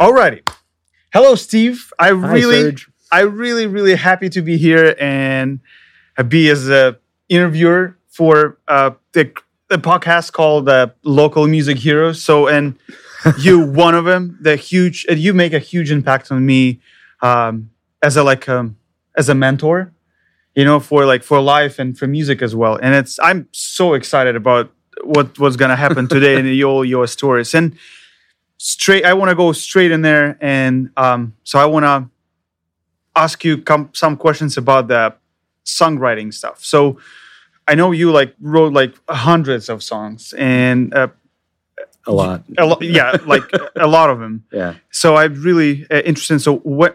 Alrighty. Hello, Steve. I Hi, really, Serge. I really, really happy to be here and be as a interviewer for uh, the, the podcast called uh, Local Music Heroes. So, and you, one of them, the huge, uh, you make a huge impact on me um, as a like um, as a mentor, you know, for like for life and for music as well. And it's I'm so excited about what what's gonna happen today the all your stories and straight i want to go straight in there and um, so i want to ask you com- some questions about the songwriting stuff so i know you like wrote like hundreds of songs and uh, A lot. a lo- yeah like a lot of them Yeah. so i'm really uh, interested so when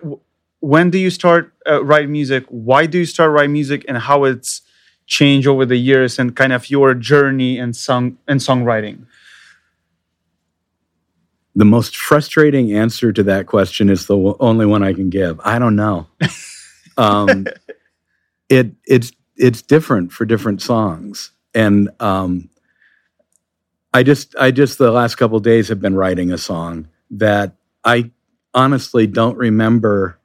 when do you start uh, writing music why do you start writing music and how it's changed over the years and kind of your journey in song in songwriting The most frustrating answer to that question is the w- only one I can give. I don't know. um, it it's it's different for different songs, and um, I just I just the last couple days have been writing a song that I honestly don't remember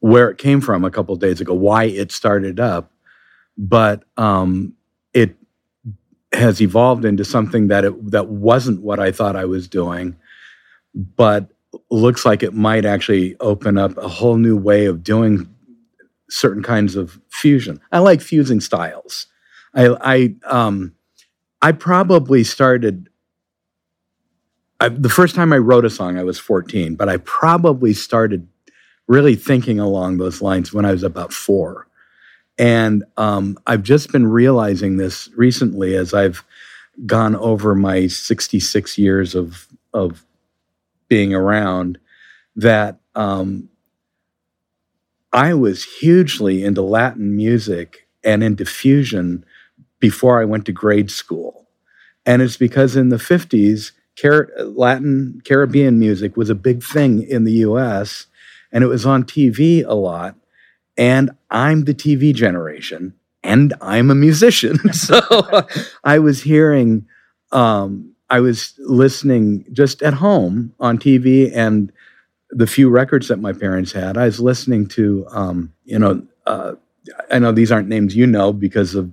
where it came from a couple days ago, why it started up, but um, has evolved into something that it that wasn't what I thought I was doing, but looks like it might actually open up a whole new way of doing certain kinds of fusion. I like fusing styles. I I um I probably started I, the first time I wrote a song I was 14, but I probably started really thinking along those lines when I was about 4. And um, I've just been realizing this recently as I've gone over my 66 years of of being around that um, I was hugely into Latin music and into fusion before I went to grade school. And it's because in the 50s, Car- Latin Caribbean music was a big thing in the US and it was on TV a lot and I'm the TV generation, and I'm a musician. so I was hearing, um, I was listening just at home on TV, and the few records that my parents had, I was listening to, um, you know, uh, I know these aren't names you know because of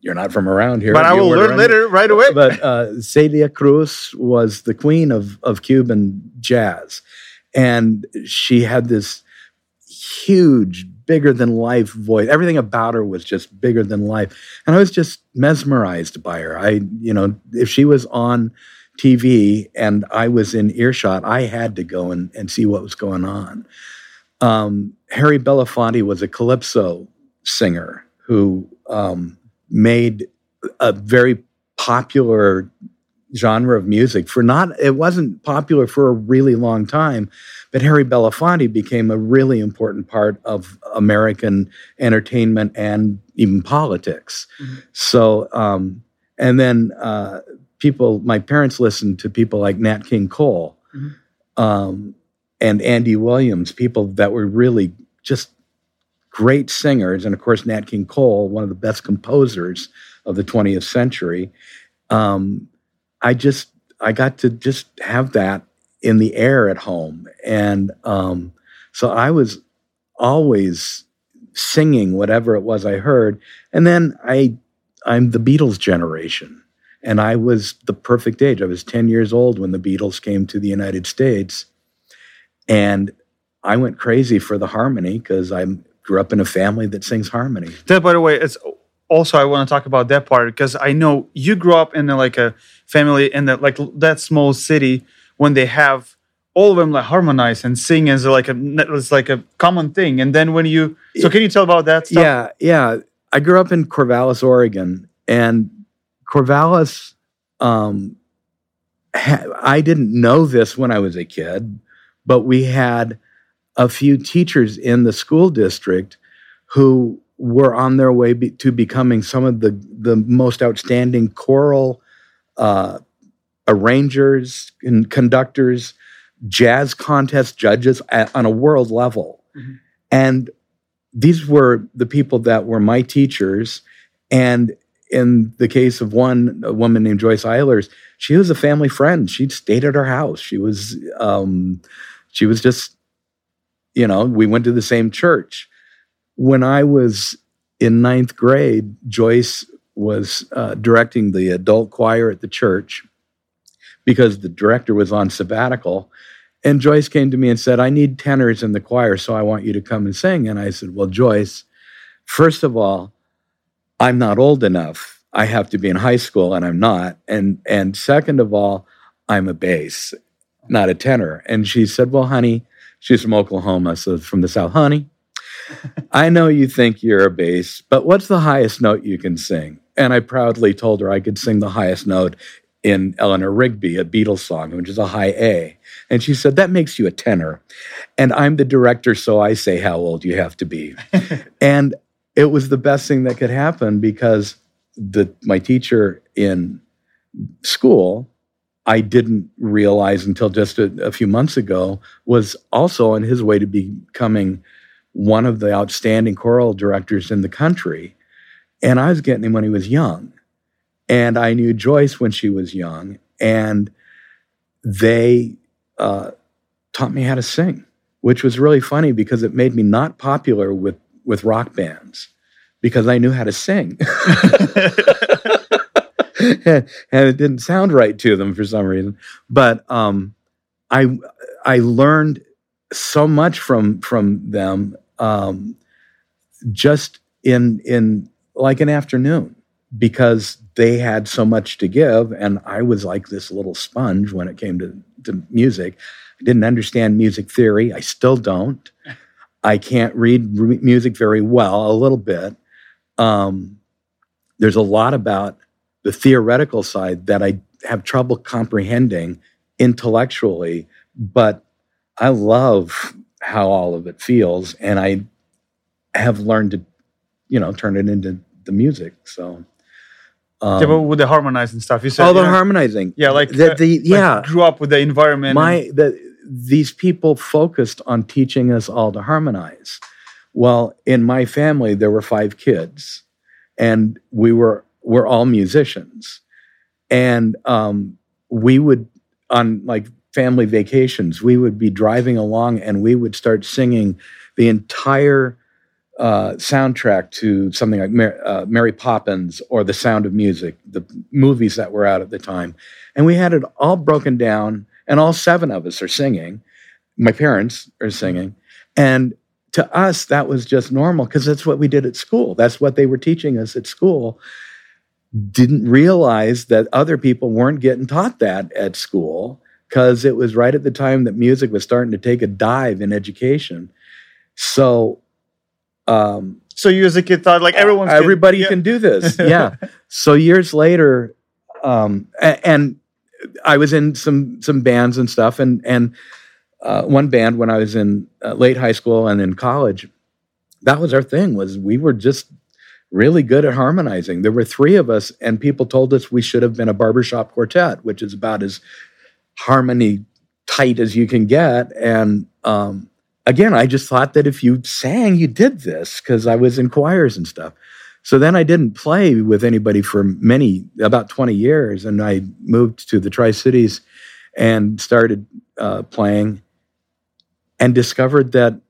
you're not from around here. but i will learn later right away but uh, Celia Cruz was the queen of, of Cuban jazz. And she had this huge, bigger than life voice. Everything about her was just bigger than life. And I was just mesmerized by her. I, you know, if she was on TV and I was in earshot, I had to go and, and see what was going on. Um, Harry Belafonte was a calypso singer who um, made a very popular genre of music for not it wasn't popular for a really long time but harry belafonte became a really important part of american entertainment and even politics Mhm. so um, and then uh, people my parents listened to people like nat king cole Mhm. um, and andy williams people that were really just great singers and of course nat king cole one of the best composers of the 20th century um, I just I got to just have that in the air at home, and um, so I was always singing whatever it was I heard, and then I I'm the Beatles generation, and I was the perfect age. I was ten years old when the Beatles came to the United States, and I went crazy for the harmony because I grew up in a family that sings harmony. That, by the way, it's also I want to talk about that part because I know you grew up in a, like a family in that like that small city when they have all of them like harmonize and sing as like a it's like a common thing. And then when you so can you tell about that stuff? Yeah, yeah. I grew up in Corvallis, Oregon, and Corvallis. Um, ha- I didn't know this when I was a kid, but we had a few teachers in the school district who were on their way be- to becoming some of the the most outstanding choral uh, arrangers and conductors, jazz contest judges at, on a world level, Mhm. and these were the people that were my teachers and in the case of one a woman named Joyce Eilers, she was a family friend. She stayed at her house. She was um, she was just, you know, we went to the same church. When I was in ninth grade, Joyce was uh, directing the adult choir at the church because the director was on sabbatical. And Joyce came to me and said, I need tenors in the choir, so I want you to come and sing. And I said, Well, Joyce, first of all, I'm not old enough. I have to be in high school, and I'm not. And and second of all, I'm a bass, not a tenor. And she said, Well, honey, she's from Oklahoma, so from the South, honey. I know you think you're a bass, but what's the highest note you can sing? And I proudly told her I could sing the highest note in Eleanor Rigby, a Beatles song, which is a high A. And she said, That makes you a tenor. And I'm the director, so I say how old you have to be. and it was the best thing that could happen because the my teacher in school I didn't realize until just a, a, few months ago was also on his way to becoming one of the outstanding choral directors in the country. And I was getting him when he was young. And I knew Joyce when she was young. And they uh, taught me how to sing, which was really funny because it made me not popular with with rock bands because I knew how to sing. and, and, it didn't sound right to them for some reason. But um, I I learned so much from from them um, just in in like an afternoon because they had so much to give and I was like this little sponge when it came to, to music. I didn't understand music theory. I still don't. I can't read music very well, a little bit. Um, there's a lot about the theoretical side that I have trouble comprehending intellectually, but I love how all of it feels, and I have learned to, you know, turn it into the music. So. Um, yeah, but with the harmonizing stuff, you said. Oh, the harmonizing. Yeah, like the, the like yeah. Grew up with the environment. My the these people focused on teaching us all to harmonize. Well, in my family, there were five kids, and we were we're all musicians, and um, we would on like family vacations, we would be driving along, and we would start singing the entire uh, soundtrack to something like uh, Mary Poppins or The Sound of Music, the movies that were out at the time, and we had it all broken down, and all seven of us are singing. My parents are singing, and to us, that was just normal because that's what we did at school. That's what they were teaching us at school. Didn't realize that other people weren't getting taught that at school because it was right at the time that music was starting to take a dive in education. So, um, so you as a kid thought like everyone, everybody can, yeah. can do this, yeah. so years later, um, and, and I was in some some bands and stuff, and and uh, one band when I was in uh, late high school and in college. That was our thing. Was we were just really good at harmonizing. There were three of us, and people told us we should have been a barbershop quartet, which is about as harmony tight as you can get. And um, again, I just thought that if you sang, you did this because I was in choirs and stuff. So then I didn't play with anybody for many, about 20 years. And I moved to the Tri Cities and started uh, playing and discovered that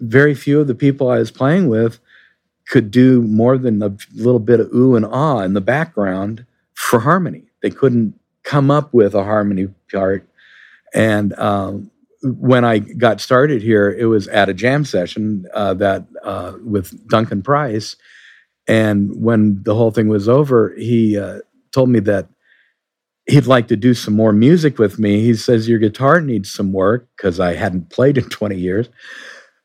very few of the people I was playing with could do more than a little bit of ooh and ah in the background for harmony. They couldn't come up with a harmony part. And um, when I got started here, it was at a jam session uh, that uh, with Duncan Price. And when the whole thing was over, he uh, told me that he'd like to do some more music with me. He says, Your guitar needs some work because I hadn't played in 20 years.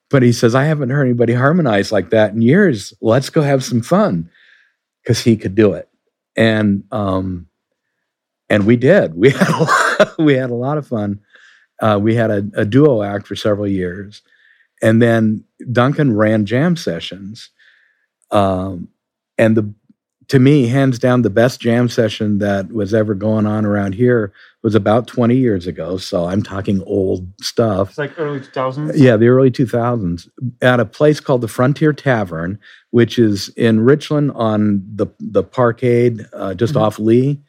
But he says, I haven't heard anybody harmonize like that in years. Let's go have some fun because he could do it. And, um, and we did. We had a lot, we had a lot of fun. Uh, we had a, a duo act for several years. And then Duncan ran jam sessions. Um, and the to me, hands down, the best jam session that was ever going on around here was about 20 years ago. So I'm talking old stuff. It's like early 2000s. Yeah, the early 2000s at a place called the Frontier Tavern, which is in Richland on the the Parkade, uh, just Mhm. off Lee.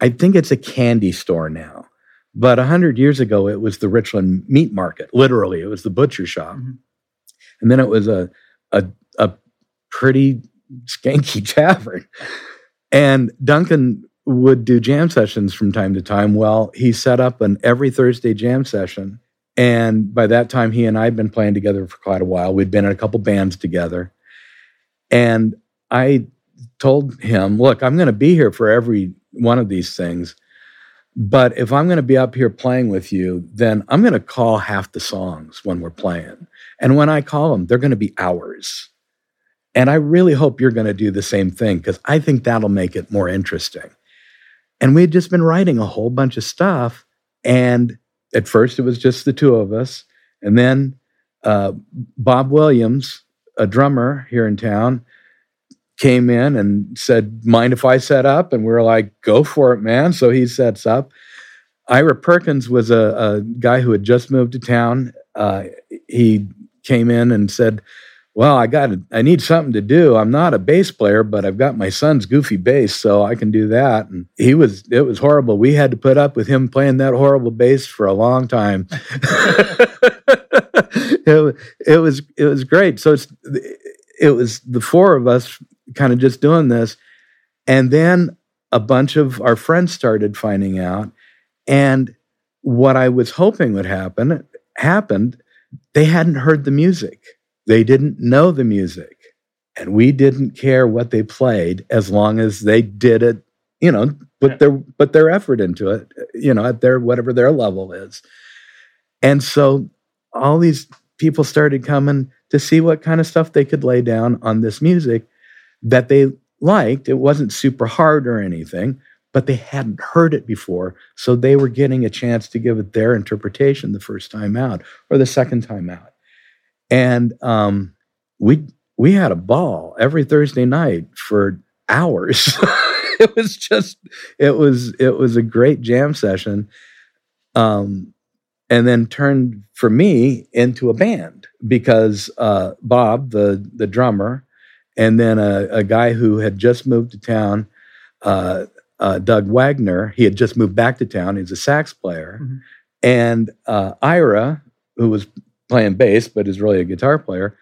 I think it's a candy store now, but a hundred years ago it was the Richland Meat Market. Literally, it was the butcher shop, Mhm. and then it was a a a pretty skanky tavern. And Duncan would do jam sessions from time to time. Well, he set up an every Thursday jam session. And by that time, he and I had been playing together for quite a while. We'd been in a couple bands together. And I told him, look, I'm going to be here for every one of these things. But if I'm going to be up here playing with you, then I'm going to call half the songs when we're playing. And when I call them, they're going to be ours. And I really hope you're going to do the same thing because I think that'll make it more interesting. And we had just been writing a whole bunch of stuff. And at first, it was just the two of us. And then uh, Bob Williams, a drummer here in town, came in and said, Mind if I set up? And we are like, Go for it, man. So he sets up. Ira Perkins was a, a guy who had just moved to town. Uh, he came in and said, well, I got I need something to do. I'm not a bass player, but I've got my son's goofy bass, so I can do that. And he was it was horrible. We had to put up with him playing that horrible bass for a long time. it, it was it was great. So it's it was the four of us kind of just doing this, and then a bunch of our friends started finding out, and what I was hoping would happen happened. They hadn't heard the music. They didn't know the music. And we didn't care what they played as long as they did it, you know, put Yeah. their put their effort into it, you know, at their whatever their level is. And so all these people started coming to see what kind of stuff they could lay down on this music that they liked. It wasn't super hard or anything, but they hadn't heard it before. So they were getting a chance to give it their interpretation the first time out or the second time out. And um, we we had a ball every Thursday night for hours. it was just it was it was a great jam session. Um, and then turned for me into a band because uh, Bob, the the drummer, and then a, a guy who had just moved to town, uh, uh, Doug Wagner. He had just moved back to town. He's a sax player, Mhm. and uh, Ira, who was playing bass but is really a guitar player.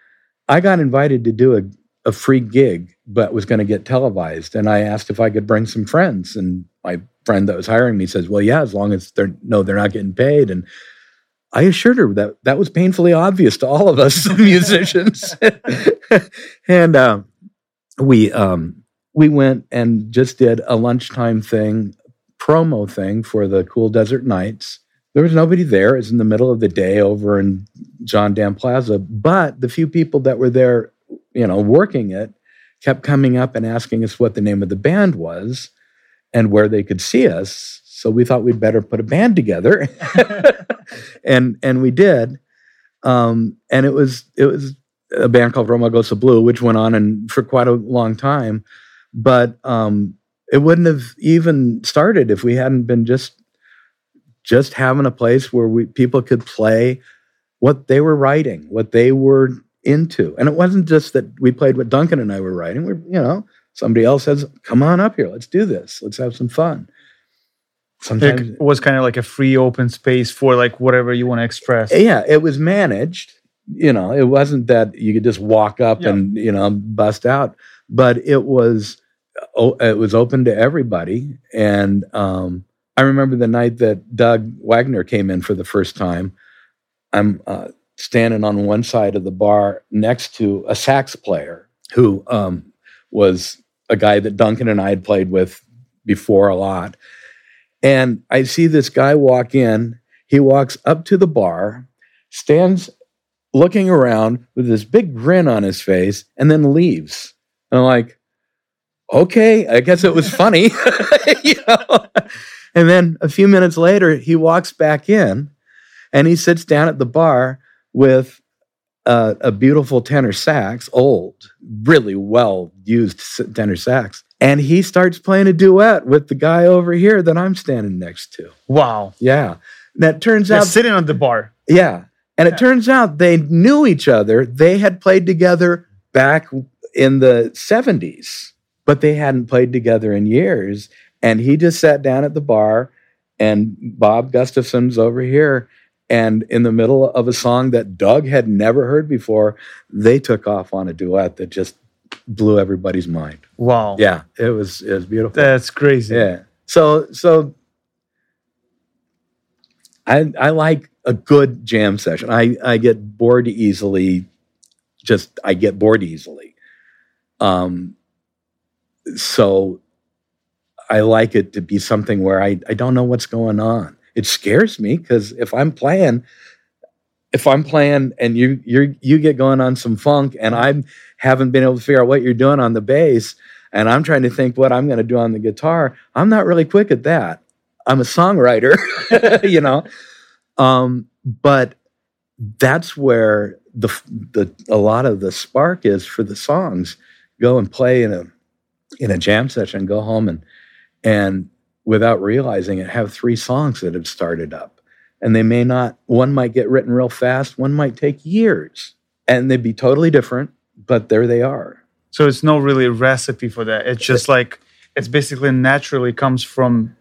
I got invited to do a, a free gig, but was going to get televised, and I asked if I could bring some friends, and my friend that was hiring me says, "Well, yeah, as long as they're no, they're not getting paid." And I assured her that that was painfully obvious to all of us musicians, and um, we um, we went and just did a lunchtime thing, promo thing for the Cool Desert Nights. There was nobody there. It was in the middle of the day over in John Dam Plaza, but the few people that were there, you know, working it, kept coming up and asking us what the name of the band was and where they could see us. So we thought we'd better put a band together, and and we did. Um, and it was it was a band called Roma Romagosa Blue, which went on and for quite a long time. But um, it wouldn't have even started if we hadn't been just just having a place where we people could play what they were writing, what they were into. And it wasn't just that we played what Duncan and I were writing. We're, you know, somebody else says, come on up here, let's do this. Let's have some fun. Sometimes It was kind of like a free open space for like whatever you want to express. yeah, it was managed. You know, it wasn't that you could just walk up Yeah. and you know bust out, but it was it was open to everybody. And um, I remember the night that Doug Wagner came in for the first time. I'm uh, standing on one side of the bar next to a sax player who um, was a guy that Duncan and I had played with before a lot. And I see this guy walk in. He walks up to the bar, stands looking around with this big grin on his face, and then leaves. And I'm like, okay, I guess it was funny. you know? And then a few minutes later, he walks back in and he sits down at the bar with uh, a beautiful tenor sax, old, really well used tenor sax. And he starts playing a duet with the guy over here that I'm standing next to. Wow. Yeah. That turns They're out, sitting on the bar. yeah. And Yeah. it turns out they knew each other. They had played together back in the 70s, but they hadn't played together in years. And he just sat down at the bar, and Bob Gustafson's over here. And in the middle of a song that Doug had never heard before, they took off on a duet that just blew everybody's mind. Wow. Yeah, it was it was beautiful. That's crazy. Yeah. So so I I like a good jam session. I I get bored easily. Just I get bored easily. Um so I like it to be something where I, I don't know what's going on. It scares me because if I'm playing, if I'm playing and you you you get going on some funk and I haven't been able to figure out what you're doing on the bass, and I'm trying to think what I'm going to do on the guitar, I'm not really quick at that. I'm a songwriter, you know. Um, but that's where the the a lot of the spark is for the songs. Go and play in a in a jam session, go home and and without realizing it, have three songs that have started up. And they may not, one might get written real fast, one might take years. And they'd be totally different, but there they are. So it's no really recipe for that. It's just like it's basically naturally comes from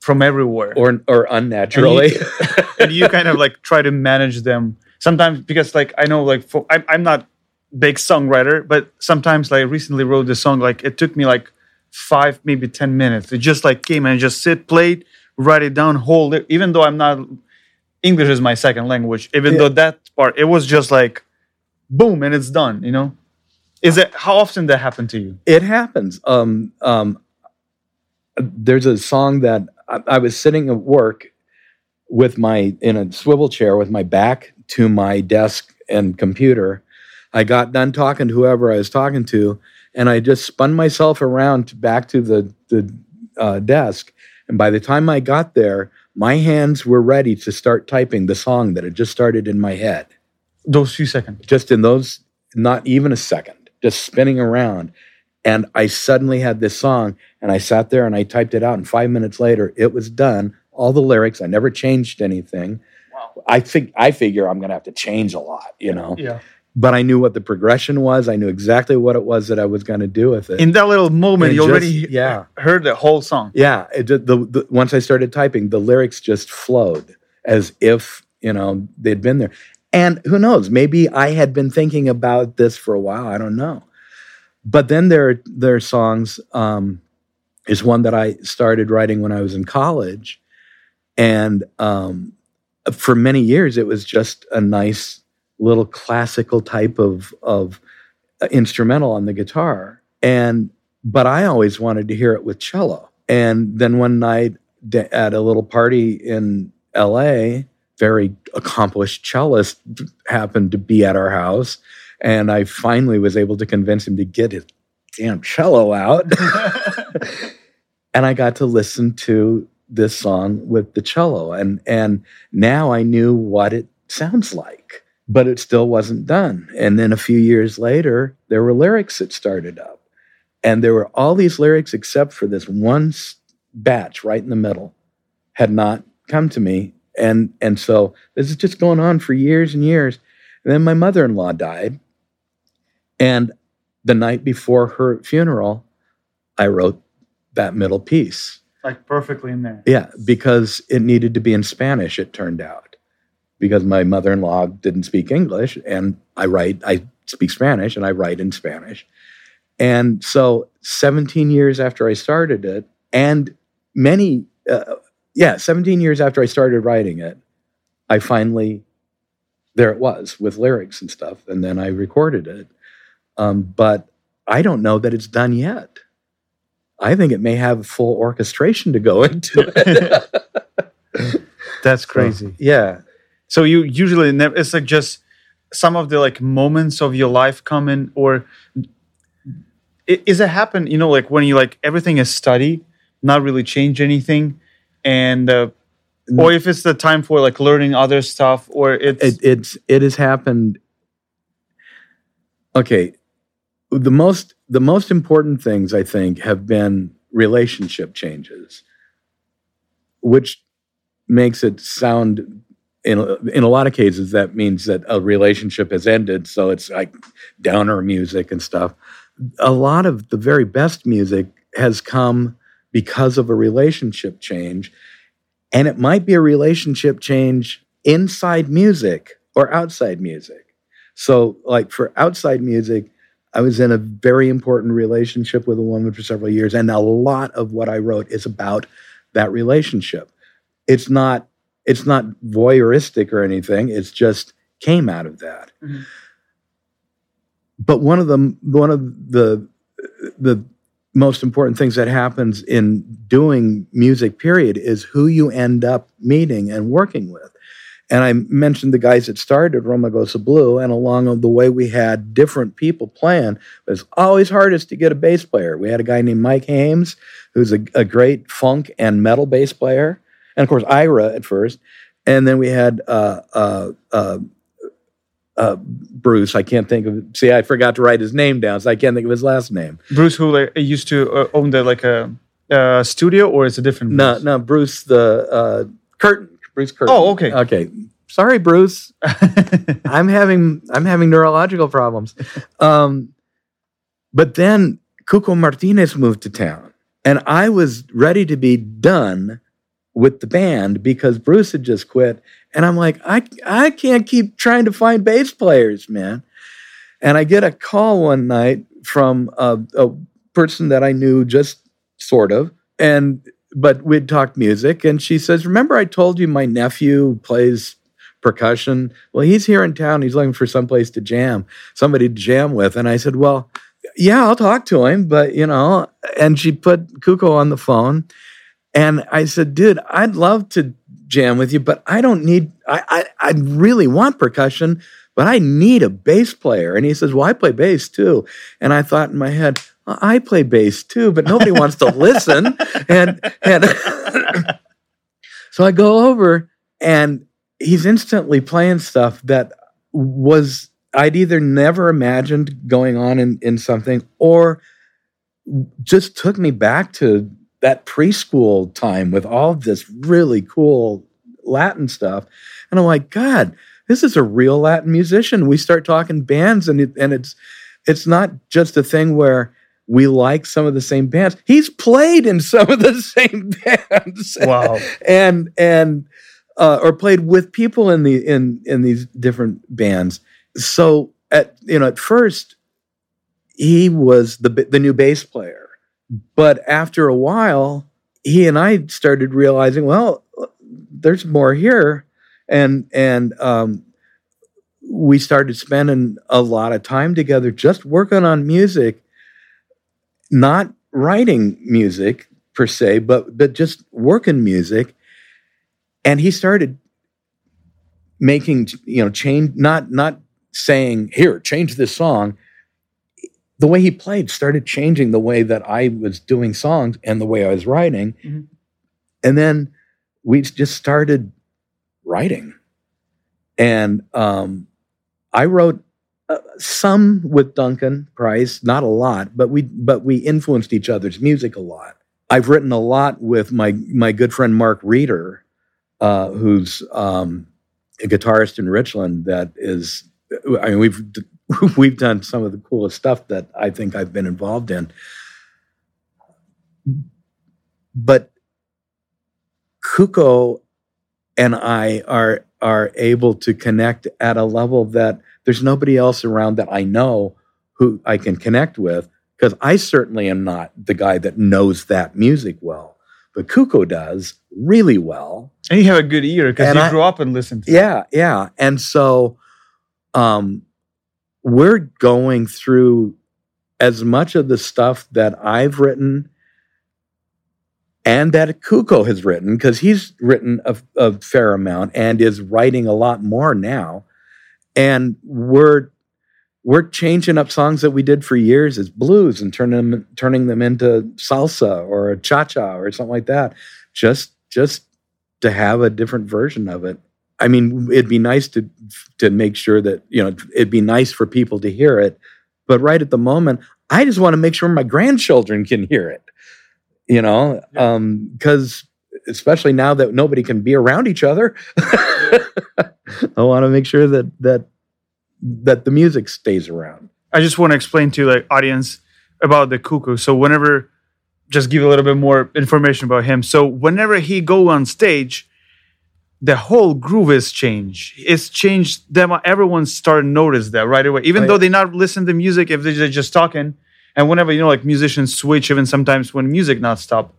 from everywhere. Or or unnaturally. and you kind of like try to manage them sometimes because like i know like for, I'm, I'm not big songwriter but sometimes like I recently wrote this song like it took me like five maybe ten minutes it just like came and just sit played write it down hold it even though i'm not english is my second language even Yeah. though that part it was just like boom and it's done you know is it how often that happened to you it happens. Um, um, there's a song that I, I was sitting at work with my in a swivel chair with my back to my desk and computer. I got done talking to whoever I was talking to, and I just spun myself around back to the the uh, desk. And by the time I got there, my hands were ready to start typing the song that had just started in my head those few seconds. Just in those not even a second. Just spinning around. And i suddenly had this song and i sat there and i typed it out and five minutes later it was done. All the lyrics i never changed anything. Wow. I think i figure i'm going to have to change a lot you know? Yeah. But i knew what the progression was. I knew exactly what it was that i was going to do with it. In that little moment And you just- already yeah. heard the whole song. Yeah. It, the, the, once i started typing the lyrics just flowed as if you know they'd been there and who knows maybe i had been thinking about this for a while i don't know. But then there there are songs um is one that i started writing when i was in college. And um for many years it was just a nice little classical type of of uh, instrumental on the guitar. And but i always wanted to hear it with cello. And then one night at a little party in la very accomplished cellist happened to be at our house and i finally was able to convince him to get his damn cello out. And i got to listen to this song with the cello and and now i knew what it sounds like but it still wasn't done. And then a few years later there were lyrics that started up and there were all these lyrics except for this one batch right in the middle had not come to me and and so this is just going on for years and years. And then my mother-in-law died. And the night before her funeral i wrote that middle piece. Like perfectly in there. yeah because it needed to be in spanish it turned out. Because my mother-in-law didn't speak english and i write i speak spanish and i write in spanish. And so 17 years after i started it and many uh, yeah 17 years after i started writing it i finally there it was with lyrics and stuff and then i recorded it um, but i don't know that it's done yet i think it may have full orchestration to go into it That's crazy. yeah So you usually never. It's like just some of the like moments of your life come in, or is it happen? You know, like when you like everything is study, not really change anything, and uh, or if it's the time for like learning other stuff, or it's it, it's it has happened okay the most the most important things I think have been relationship changes, which makes it sound in in a lot of cases that means that a relationship has ended, so it's like downer music and stuff. A lot of the very best music has come because of a relationship change, and it might be a relationship change inside music or outside music. So, like for outside music, I was in a very important relationship with a woman for several years, and a lot of what I wrote is about that relationship. It's not it's not voyeuristic or anything. It's just came out of that. Mm-hmm. But one of the one of the the most important things that happens in doing music period is who you end up meeting and working with and I mentioned the guys that started Romagosa Blue, and along the way we had different people playing. But it's always hardest to get a bass player. We had a guy named Mike Hames, who's a, a great funk and metal bass player, and of course Ira at first. And then we had uh, uh, uh, uh, Bruce. I can't think of. See, I forgot to write his name down, so I can't think of his last name. Bruce, who like, used to uh, own the like a studio, or it's a different. Bruce? No, no, Bruce the uh, Curtin. Bruce Curtin. Oh, okay. Okay. Sorry, Bruce. I'm having I'm having neurological problems. Um, but then Cuco Martinez moved to town, and I was ready to be done with the band because Bruce had just quit, and I'm like, I I can't keep trying to find bass players, man. And I get a call one night from a, a person that I knew just sort of, and but we'd talked music, and she says, "Remember, I told you my nephew plays percussion. Well, he's here in town. He's looking for someplace to jam, somebody to jam with." And I said, "Well, yeah, I'll talk to him, but you know." And she put Cuco on the phone, and I said, "Dude, I'd love to jam with you, but I don't need. I I, I really want percussion." But I need a bass player. And he says, Well, I play bass too. And I thought in my head, I play bass too, but nobody wants to listen. And and so I go over and he's instantly playing stuff that was I'd either never imagined going on in, in something or just took me back to that preschool time with all this really cool Latin stuff. And I'm like, God, this is a real Latin musician. We start talking bands and it, and it's it's not just a thing where we like some of the same bands. He's played in some of the same bands. Wow. and and uh, or played with people in the in in these different bands. So at you know at first he was the the new bass player, but after a while he and I started realizing, well, there's more here, and and um, we started spending a lot of time together just working on music not writing music per se, but but just working music. And he started making, you know, change not not saying, here, change this song. The way he played started changing the way that I was doing songs and the way I was writing. Mm-hmm. And then we just started writing. And um, I wrote uh, some with Duncan Price, not a lot, but we but we influenced each other's music a lot. I've written a lot with my my good friend Mark Reeder, uh, who's um, a guitarist in Richland. That is, I mean, we've we've done some of the coolest stuff that I think I've been involved in. But Kuko and I are are able to connect at a level that there's nobody else around that I know who I can connect with because I certainly am not the guy that knows that music well. But Kuko does really well. And you have a good ear because you I, grew up and listened to it. Yeah, it. yeah. And so um, we're going through as much of the stuff that I've written and that Kuko has written, because he's written a, a fair amount and is writing a lot more now and we're we're changing up songs that we did for years as blues and turning them turning them into salsa or a cha cha or something like that, just just to have a different version of it. I mean, it'd be nice to to make sure that you know it'd be nice for people to hear it but right at the moment, I just want to make sure my grandchildren can hear it. You know, because um, especially now that nobody can be around each other, I want to make sure that that that the music stays around. I just want to explain to the audience about the cuckoo. So whenever, just give a little bit more information about him. So whenever he go on stage, the whole groove is changed. It's changed. Them everyone started notice that right away. Even Oh, though they not listen to music, if they're just talking, and whenever you know, like musicians switch, even sometimes when music not stop,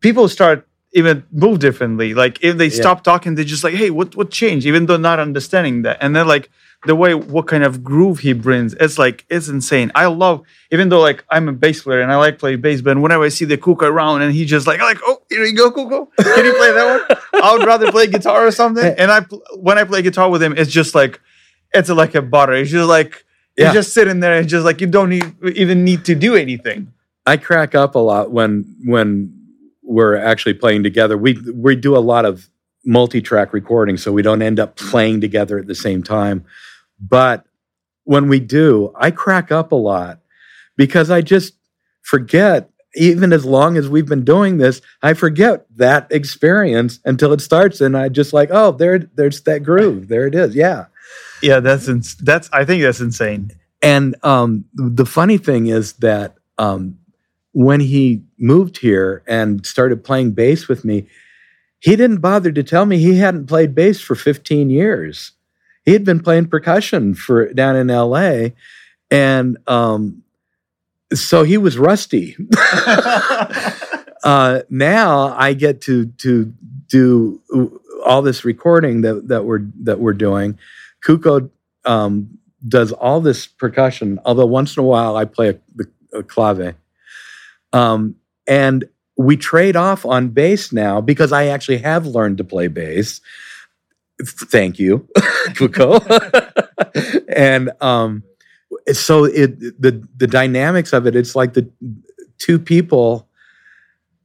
people start even move differently. Like if they Yeah. stop talking, they're just like, "Hey, what what changed?" Even though not understanding that, and then like the way what kind of groove he brings, it's like it's insane. I love even though like I'm a bass player and I like play bass, but whenever I see the Kuka around and he just like like oh here you go Kuka, can you play that one? I would rather play guitar or something. And I when I play guitar with him, it's just like it's like a butter. It's just like Yeah. you're just sitting there and just like you don't need, even need to do anything. I crack up a lot when when we're actually playing together. We we do a lot of multi-track recording, so we don't end up playing together at the same time. But when we do, I crack up a lot because I just forget. Even as long as we've been doing this, I forget that experience until it starts, and I just like, oh, there, there's that groove. There it is. Yeah. Yeah, that's ins- that's I think that's insane. And um, the funny thing is that um, when he moved here and started playing bass with me, he didn't bother to tell me he hadn't played bass for 15 years. He had been playing percussion for down in LA, and um, so he was rusty. uh, now I get to to do all this recording that that we're that we're doing. Kuko um, does all this percussion, although once in a while I play a, a clave. Um, and we trade off on bass now because I actually have learned to play bass. Thank you, Kuko. and um, so it the the dynamics of it, it's like the two people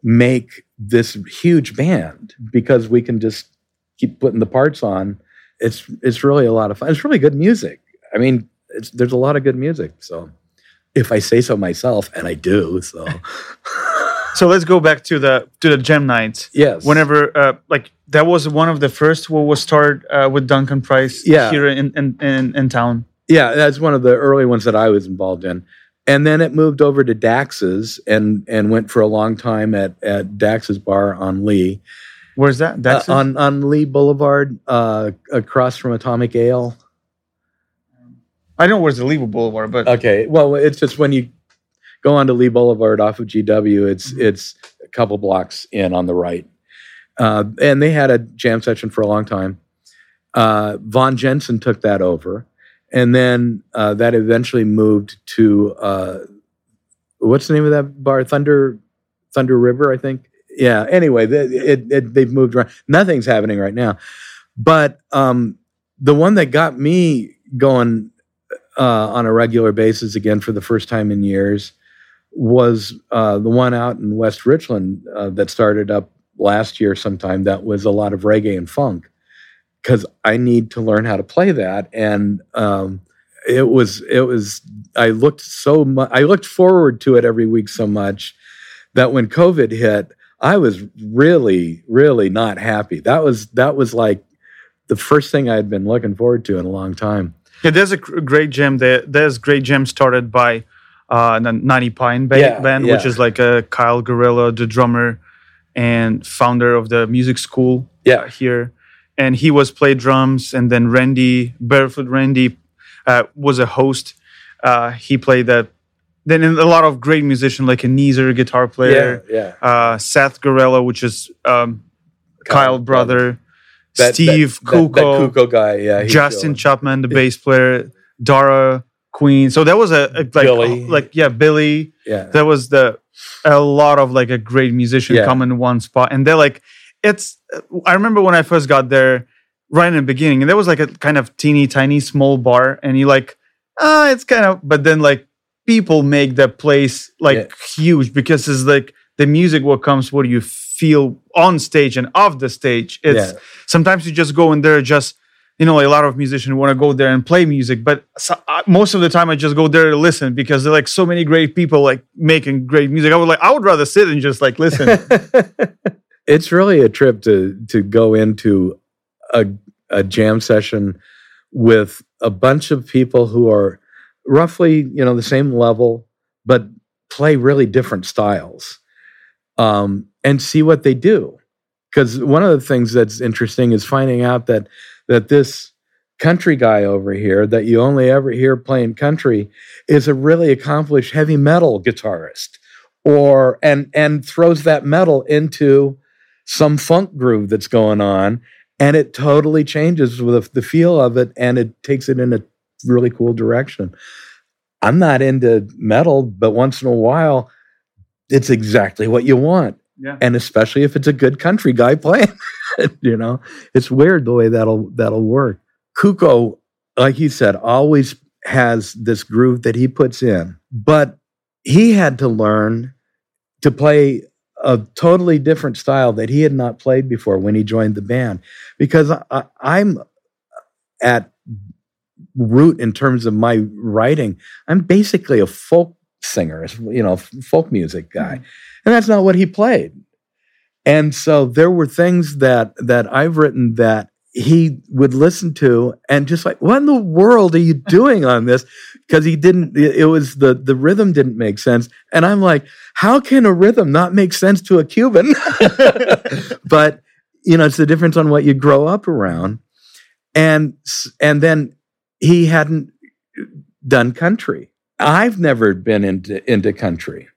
make this huge band because we can just keep putting the parts on. It's it's really a lot of fun. It's really good music. I mean, there's a lot of good music. So, if I say so myself, and I do, so So let's go back to the to the gem nights. yes. Whenever uh, like that was one of the first what was started uh, with Duncan Price Yeah. here in, in in in town. yeah, that's one of the early ones that I was involved in, and then it moved over to Dax's and and went for a long time at at Dax's bar on Lee, Where's that? uh, That's on on Lee Boulevard, uh, across from Atomic Ale. I know where's the Lee Boulevard, but Okay. Well, it's just when you go on to Lee Boulevard off of GW, it's it's a couple blocks in on the right. Uh, and they had a jam session for a long time. Uh, Von Jensen took that over, and then uh, that eventually moved to uh, what's the name of that bar? Thunder Thunder River, I think. Yeah. Anyway, the, it, it, they've moved around. Nothing's happening right now, but um, the one that got me going uh, on a regular basis again for the first time in years was uh, the one out in West Richland uh, that started up last year sometime. That was a lot of reggae and funk because I need to learn how to play that, and um, it was it was I looked so much I looked forward to it every week so much that when COVID hit, I was really really not happy. That was that was like the first thing I had been looking forward to in a long time. yeah, there's a great gem there. There's great gem started by uh, the Ninety Pine ba- Yeah, band, which is like a Kyle Gorella, the drummer and founder of the music school Yeah. here. And he was play drums, and then Randy Barefoot Randy uh, was a host. Uh, he played that. Then a lot of great musicians like a Neezer guitar player, yeah. uh, Seth Gorella, which is um, Kyle, brother, That- Steve that, that, Kuko, that Kuko guy, yeah. Justin. Chapman, the bass player, Dara Queen. So that was a, a like Billy. like yeah, Billy. yeah. That was the a lot of like a great musician Yeah. come in one spot, and they're like it's. I remember when I first got there, right in the beginning, and there was like a kind of teeny tiny small bar, and you like ah, it's kind of, but then like people make that place like Yeah. huge because it's like the music what comes what you feel on stage and off the stage it's Yeah. sometimes you just go in there just you know, like a lot of musicians want to go there and play music, but so, uh, most of the time I just go there to listen because there are like so many great people like making great music. I would like I would rather sit and just like listen. it's really a trip to to go into a a jam session with a bunch of people who are roughly you know the same level but play really different styles um, and see what they do because one of the things that's interesting is finding out that that this country guy over here that you only ever hear playing country is a really accomplished heavy metal guitarist or and and throws that metal into some funk groove that's going on and it totally changes with the feel of it and it takes it in a really cool direction. I'm not into metal but once in a while it's exactly what you want. Yeah. and especially if it's a good country guy playing you know? It's weird the way that'll that'll work. Kuko like he said always has this groove that he puts in but he had to learn to play a totally different style that he had not played before when he joined the band because I, i'm at root in terms of my writing. I'm basically a folk singer you know folk music guy. Mm-hmm. and that's not what he played and so there were things that that I've written that he would listen to and just like, what in the world are you doing on this? Because he didn't, it was the the rhythm didn't make sense. And I'm like, how can a rhythm not make sense to a Cuban? but you know, it's the difference on what you grow up around. And and then he hadn't done country. I've never been into into country.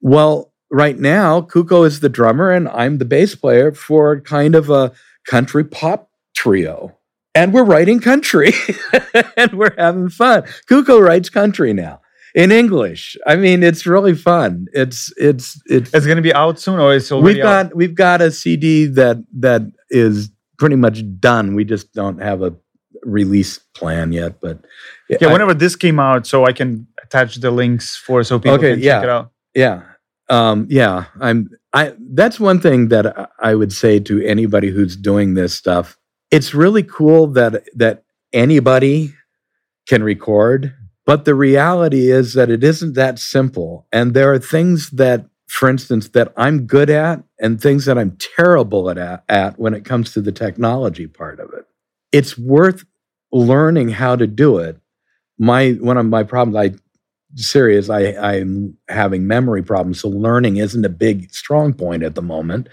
Well, right now, Kuko is the drummer and I'm the bass player for kind of a country pop trio. And we're writing country and we're having fun. Kuko writes country now in English. I mean, it's really fun. It's it's it's It's gonna be out soon, or it's already we've out? got we've got a CD that that is pretty much done. We just don't have a release plan yet, but Yeah, I- whenever this came out, so I can attach the links for so people Okay, can yeah. check it out. Yeah. Um, yeah. I'm I that's one thing that I- would say to anybody who's doing this stuff. It's really cool that that anybody can record, but the reality is that it isn't that simple. And there are things that, for instance, that I'm good at and things that I'm terrible at, at when it comes to the technology part of it. It's worth learning how to do it. My one of my problems, I serious. I, I'm having memory problems, so learning isn't a big strong point at the moment.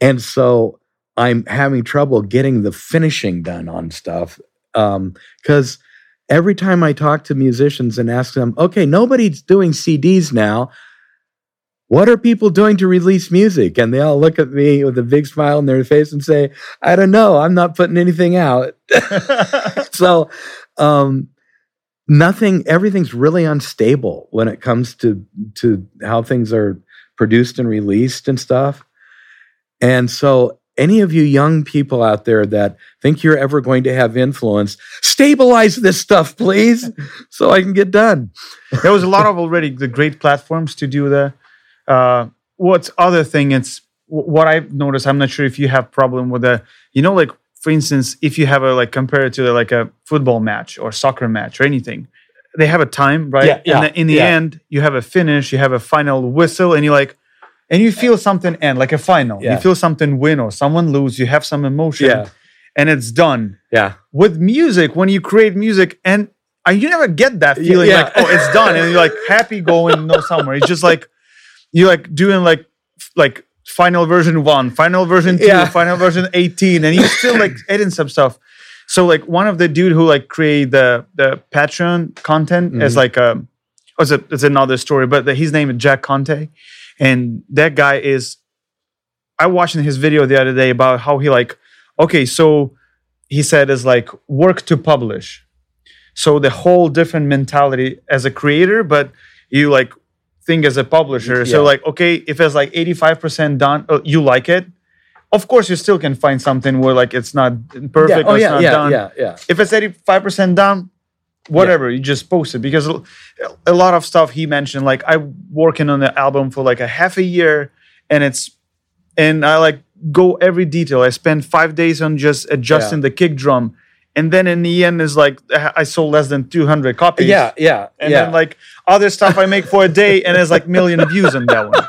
And so I'm having trouble getting the finishing done on stuff. Because every time I talk to musicians and ask them, okay, nobody's doing CDs now. What are people doing to release music? And they all look at me with a big smile on their face and say, I don't know. I'm not putting anything out. so, um, nothing everything's really unstable when it comes to to how things are produced and released and stuff. And so any of you young people out there that think you're ever going to have influence stabilize this stuff please so i can get done. There was a lot of already the great platforms to do the uh what's other thing it's what i've noticed i'm not sure if you have problem with the you know like for instance if you have a like compare it to like a football match or soccer match or anything they have a time right Yeah, yeah, and in the yeah. end you have a finish you have a final whistle and you like and you feel something end like a final Yeah. you feel something win or someone lose you have some emotion Yeah. and it's done yeah with music when you create music and you never get that feeling like oh it's done and you're like happy going no somewhere it's just like you're like doing like like final version one final version two Yeah. final version 18 and you're still like adding some stuff so like one of the dude who like create the the patreon content as Mhm. like a oh, it's, a, it's another story but the, his name is jack conte and that guy is i watched in his video the other day about how he like okay so he said is like work to publish so the whole different mentality as a creator but you like think as a publisher. So like okay if it's like 85% done uh, you like it of course you still can find something where like it's not perfect yeah. oh or it's yeah not yeah, done. yeah yeah. If it's 85% done whatever you just post it. Because a- a lot of stuff he mentioned like i working on the album for like a half a year and it's and i like go every detail. I spend five days on just adjusting the kick drum and then in the end is like I sold less than 200 copies. Yeah, yeah, and yeah. then like other stuff I make for a day, and it's like million views on that one.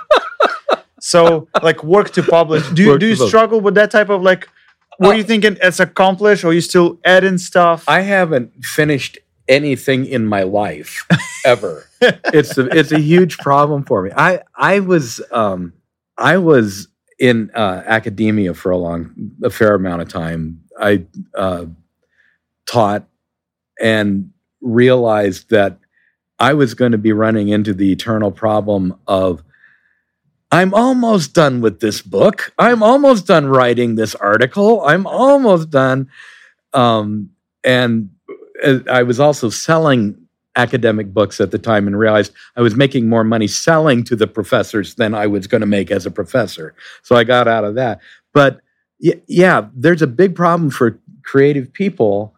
So like work to publish. Do you do you struggle with that type of like? What Uh, are you thinking it's accomplished, or you still adding stuff? I haven't finished anything in my life ever. it's a, it's a huge problem for me. I I was um I was in uh, academia for a long a fair amount of time. I uh, taught and realized that I was going to be running into the eternal problem of I'm almost done with this book. I'm almost done writing this article. I'm almost done. Um, and I was also selling academic books at the time and realized I was making more money selling to the professors than I was going to make as a professor. So I got out of that. But yeah, there's a big problem for creative people.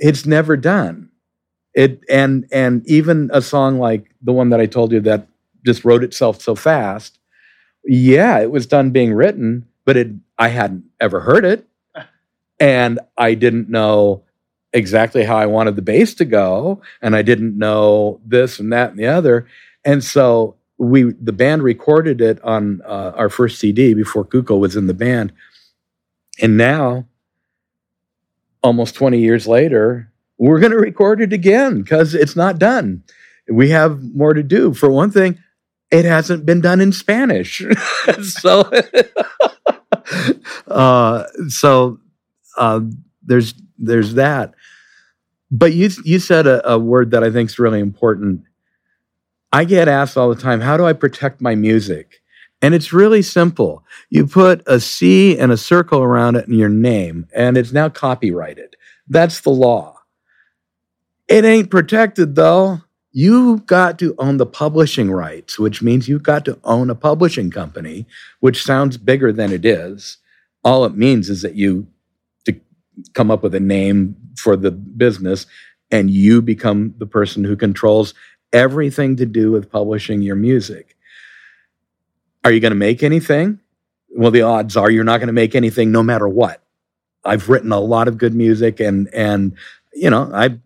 It's never done. It and and even a song like the one that I told you that just wrote itself so fast. Yeah, it was done being written, but it I hadn't ever heard it. And I didn't know exactly how I wanted the bass to go, and I didn't know this and that and the other. And so we, the band, recorded it on uh, our first CD before Kuko was in the band, and now, almost twenty years later, we're going to record it again because it's not done. We have more to do. For one thing, it hasn't been done in Spanish, so uh, so uh, there's there's that. But you you said a, a word that I think is really important. I get asked all the time, how do I protect my music? And it's really simple. You put a C and a circle around it in your name, and it's now copyrighted. That's the law. It ain't protected though. You've got to own the publishing rights, which means you've got to own a publishing company, which sounds bigger than it is. All it means is that you to come up with a name for the business and you become the person who controls everything to do with publishing your music. Are you going to make anything? Well, the odds are you're not going to make anything no matter what. I've written a lot of good music and and you know, I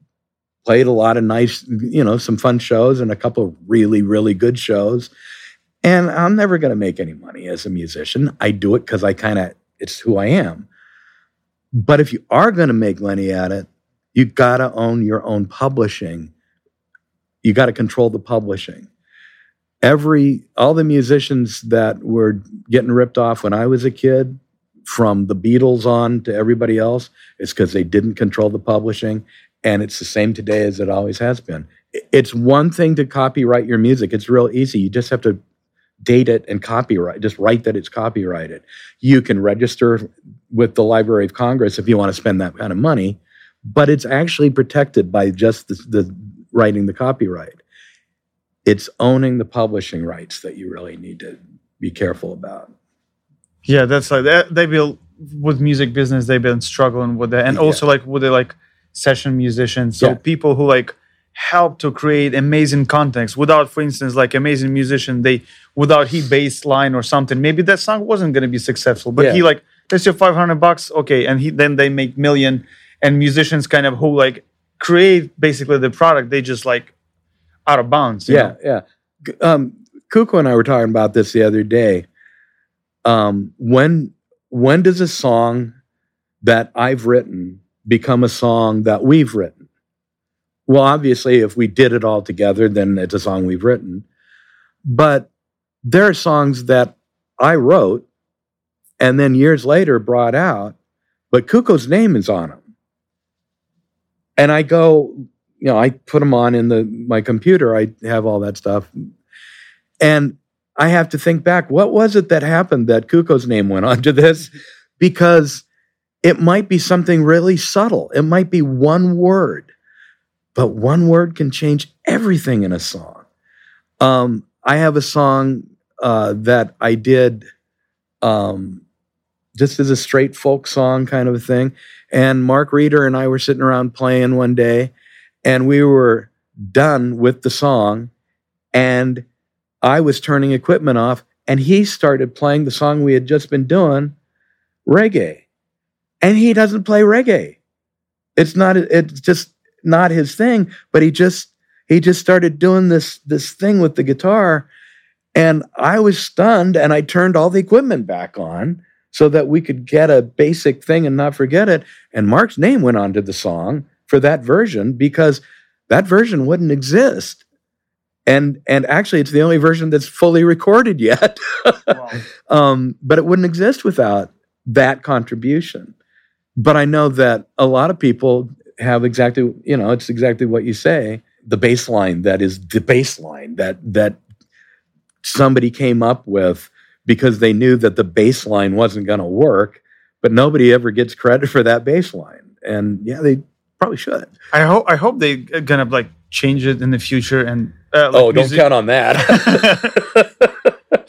played a lot of nice, you know, some fun shows and a couple of really really good shows. And I'm never going to make any money as a musician. I do it cuz I kind of it's who I am. But if you are going to make money at it, you got to own your own publishing. You got to control the publishing. Every all the musicians that were getting ripped off when I was a kid, from the Beatles on to everybody else, is because they didn't control the publishing, and it's the same today as it always has been. It's one thing to copyright your music; it's real easy. You just have to date it and copyright. Just write that it's copyrighted. You can register with the Library of Congress if you want to spend that kind of money, but it's actually protected by just the, the writing the copyright. It's owning the publishing rights that you really need to be careful about. Yeah, that's like that. They will with music business. They've been struggling with that, and Yeah. also like with the like session musicians. So Yeah. people who like help to create amazing context without, for instance, like amazing musician. They without he bass line or something. Maybe that song wasn't going to be successful, but Yeah. he like that's your five hundred bucks, okay, and he then they make million. And musicians kind of who like create basically the product. They just like out of bounds. yeah, know? yeah. Um, Kuko and I were talking about this the other day. Um, when when does a song that I've written become a song that we've written? Well, obviously, if we did it all together, then it's a song we've written. But there are songs that I wrote and then years later brought out, but Kuko's name is on them. And I go, you know, I put them on in the my computer. I have all that stuff, and I have to think back. What was it that happened that Kuko's name went onto this? Because it might be something really subtle. It might be one word, but one word can change everything in a song. Um, I have a song uh, that I did um, just as a straight folk song kind of a thing. And Mark Reeder and I were sitting around playing one day, and we were done with the song. And I was turning equipment off, and he started playing the song we had just been doing, reggae. And he doesn't play reggae. It's not. It's just not his thing. But he just he just started doing this this thing with the guitar, and I was stunned. And I turned all the equipment back on so that we could get a basic thing and not forget it. And Mark's name went onto the song for that version because that version wouldn't exist. And and actually, it's the only version that's fully recorded yet. wow. um, but it wouldn't exist without that contribution. But I know that a lot of people have exactly, you know, it's exactly what you say. The bass line that is the bass line that that somebody came up with because they knew that the bass line wasn't going to work, but nobody ever gets credit for that bass line. And yeah, they probably should. I hope I hope they're gonna like change it in the future and uh, like oh, don't music- count on that.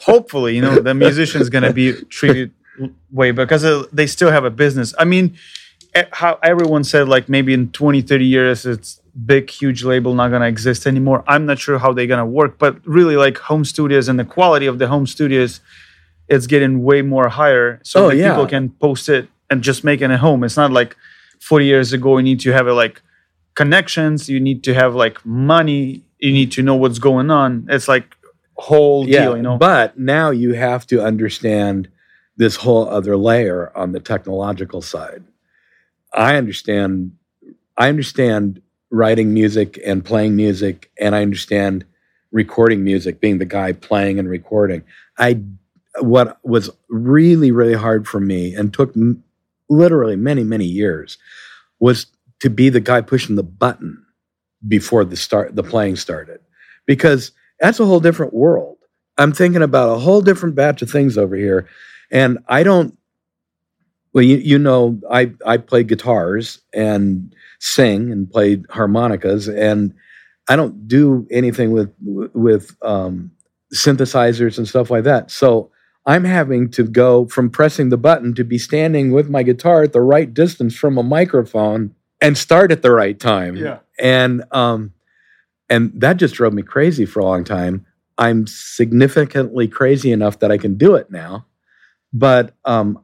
Hopefully, you know the musician's gonna be treated way because they still have a business. I mean, how everyone said like maybe in 20, 30 years it's big huge label not gonna exist anymore. I'm not sure how they're gonna work, but really like home studios and the quality of the home studios, it's getting way more higher. So oh, yeah. people can post it and just make it a home. It's not like 40 years ago you need to have a, like connections, you need to have like money, you need to know what's going on. It's like whole yeah, deal, you know. But now you have to understand this whole other layer on the technological side. I understand I understand writing music and playing music and I understand recording music being the guy playing and recording. I what was really really hard for me and took m- literally many many years was to be the guy pushing the button before the start the playing started because that's a whole different world. I'm thinking about a whole different batch of things over here and I don't, well, you, you know, I, I play guitars and sing and play harmonicas, and I don't do anything with, with um, synthesizers and stuff like that. So I'm having to go from pressing the button to be standing with my guitar at the right distance from a microphone and start at the right time. Yeah. And um, and that just drove me crazy for a long time. I'm significantly crazy enough that I can do it now but um,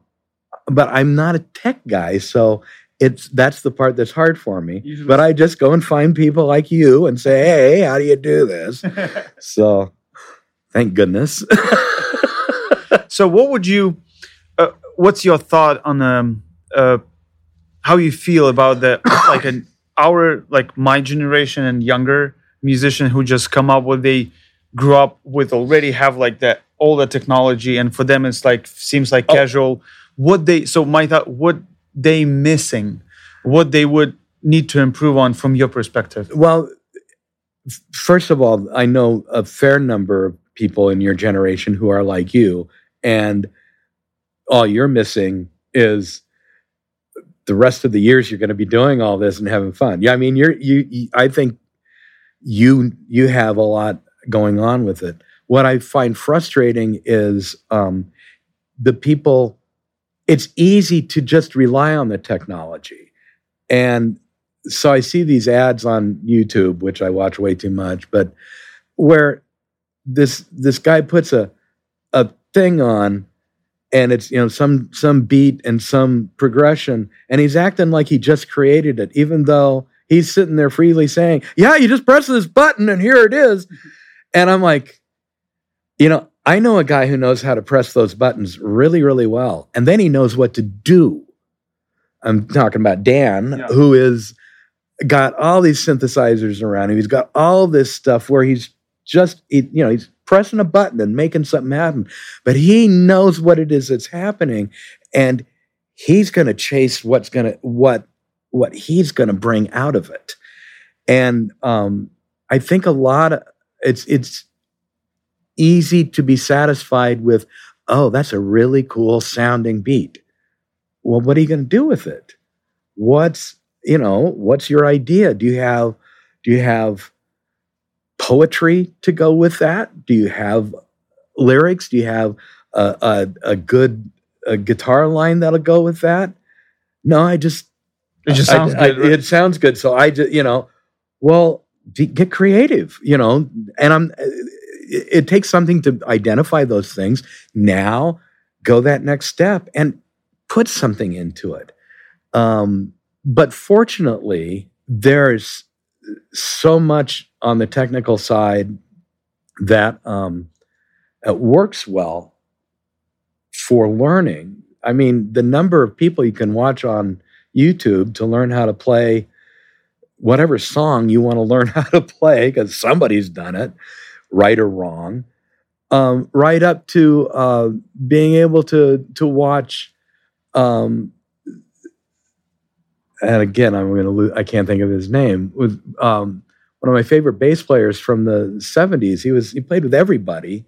but I'm not a tech guy, so it's that's the part that's hard for me. Usually. But I just go and find people like you and say, "Hey, how do you do this?" so, thank goodness. so, what would you? Uh, what's your thought on um, uh, how you feel about the like an our like my generation and younger musician who just come up with they grew up with already have like that all the technology and for them it's like seems like oh. casual what they so my thought what they missing what they would need to improve on from your perspective well first of all i know a fair number of people in your generation who are like you and all you're missing is the rest of the years you're going to be doing all this and having fun yeah i mean you're you, you i think you you have a lot going on with it what I find frustrating is um, the people, it's easy to just rely on the technology. And so I see these ads on YouTube, which I watch way too much, but where this this guy puts a a thing on and it's you know some some beat and some progression and he's acting like he just created it even though he's sitting there freely saying yeah you just press this button and here it is and i'm like you know, I know a guy who knows how to press those buttons really, really well. And then he knows what to do. I'm talking about Dan, yeah. who is got all these synthesizers around him. He's got all this stuff where he's just, you know, he's pressing a button and making something happen. But he knows what it is that's happening, and he's going to chase what's going to what what he's going to bring out of it. And um, I think a lot of it's it's easy to be satisfied with, oh, that's a really cool sounding beat. Well, what are you going to do with it? What's, you know, what's your idea? Do you have, do you have poetry to go with that? Do you have lyrics? Do you have a, a, a good a guitar line that'll go with that? No, I just, it just sounds I, good. I, right? It sounds good. So I just, you know, well, get creative, you know, and I'm, it, it takes something to identify those things. Now, go that next step and put something into it. Um, but fortunately, there's so much on the technical side that um, it works well for learning. I mean, the number of people you can watch on YouTube to learn how to play whatever song you want to learn how to play, because somebody's done it, right or wrong, um, right up to uh, being able to to watch. Um, and again, I'm going to lose. I can't think of his name. With um, one of my favorite bass players from the '70s, he was he played with everybody,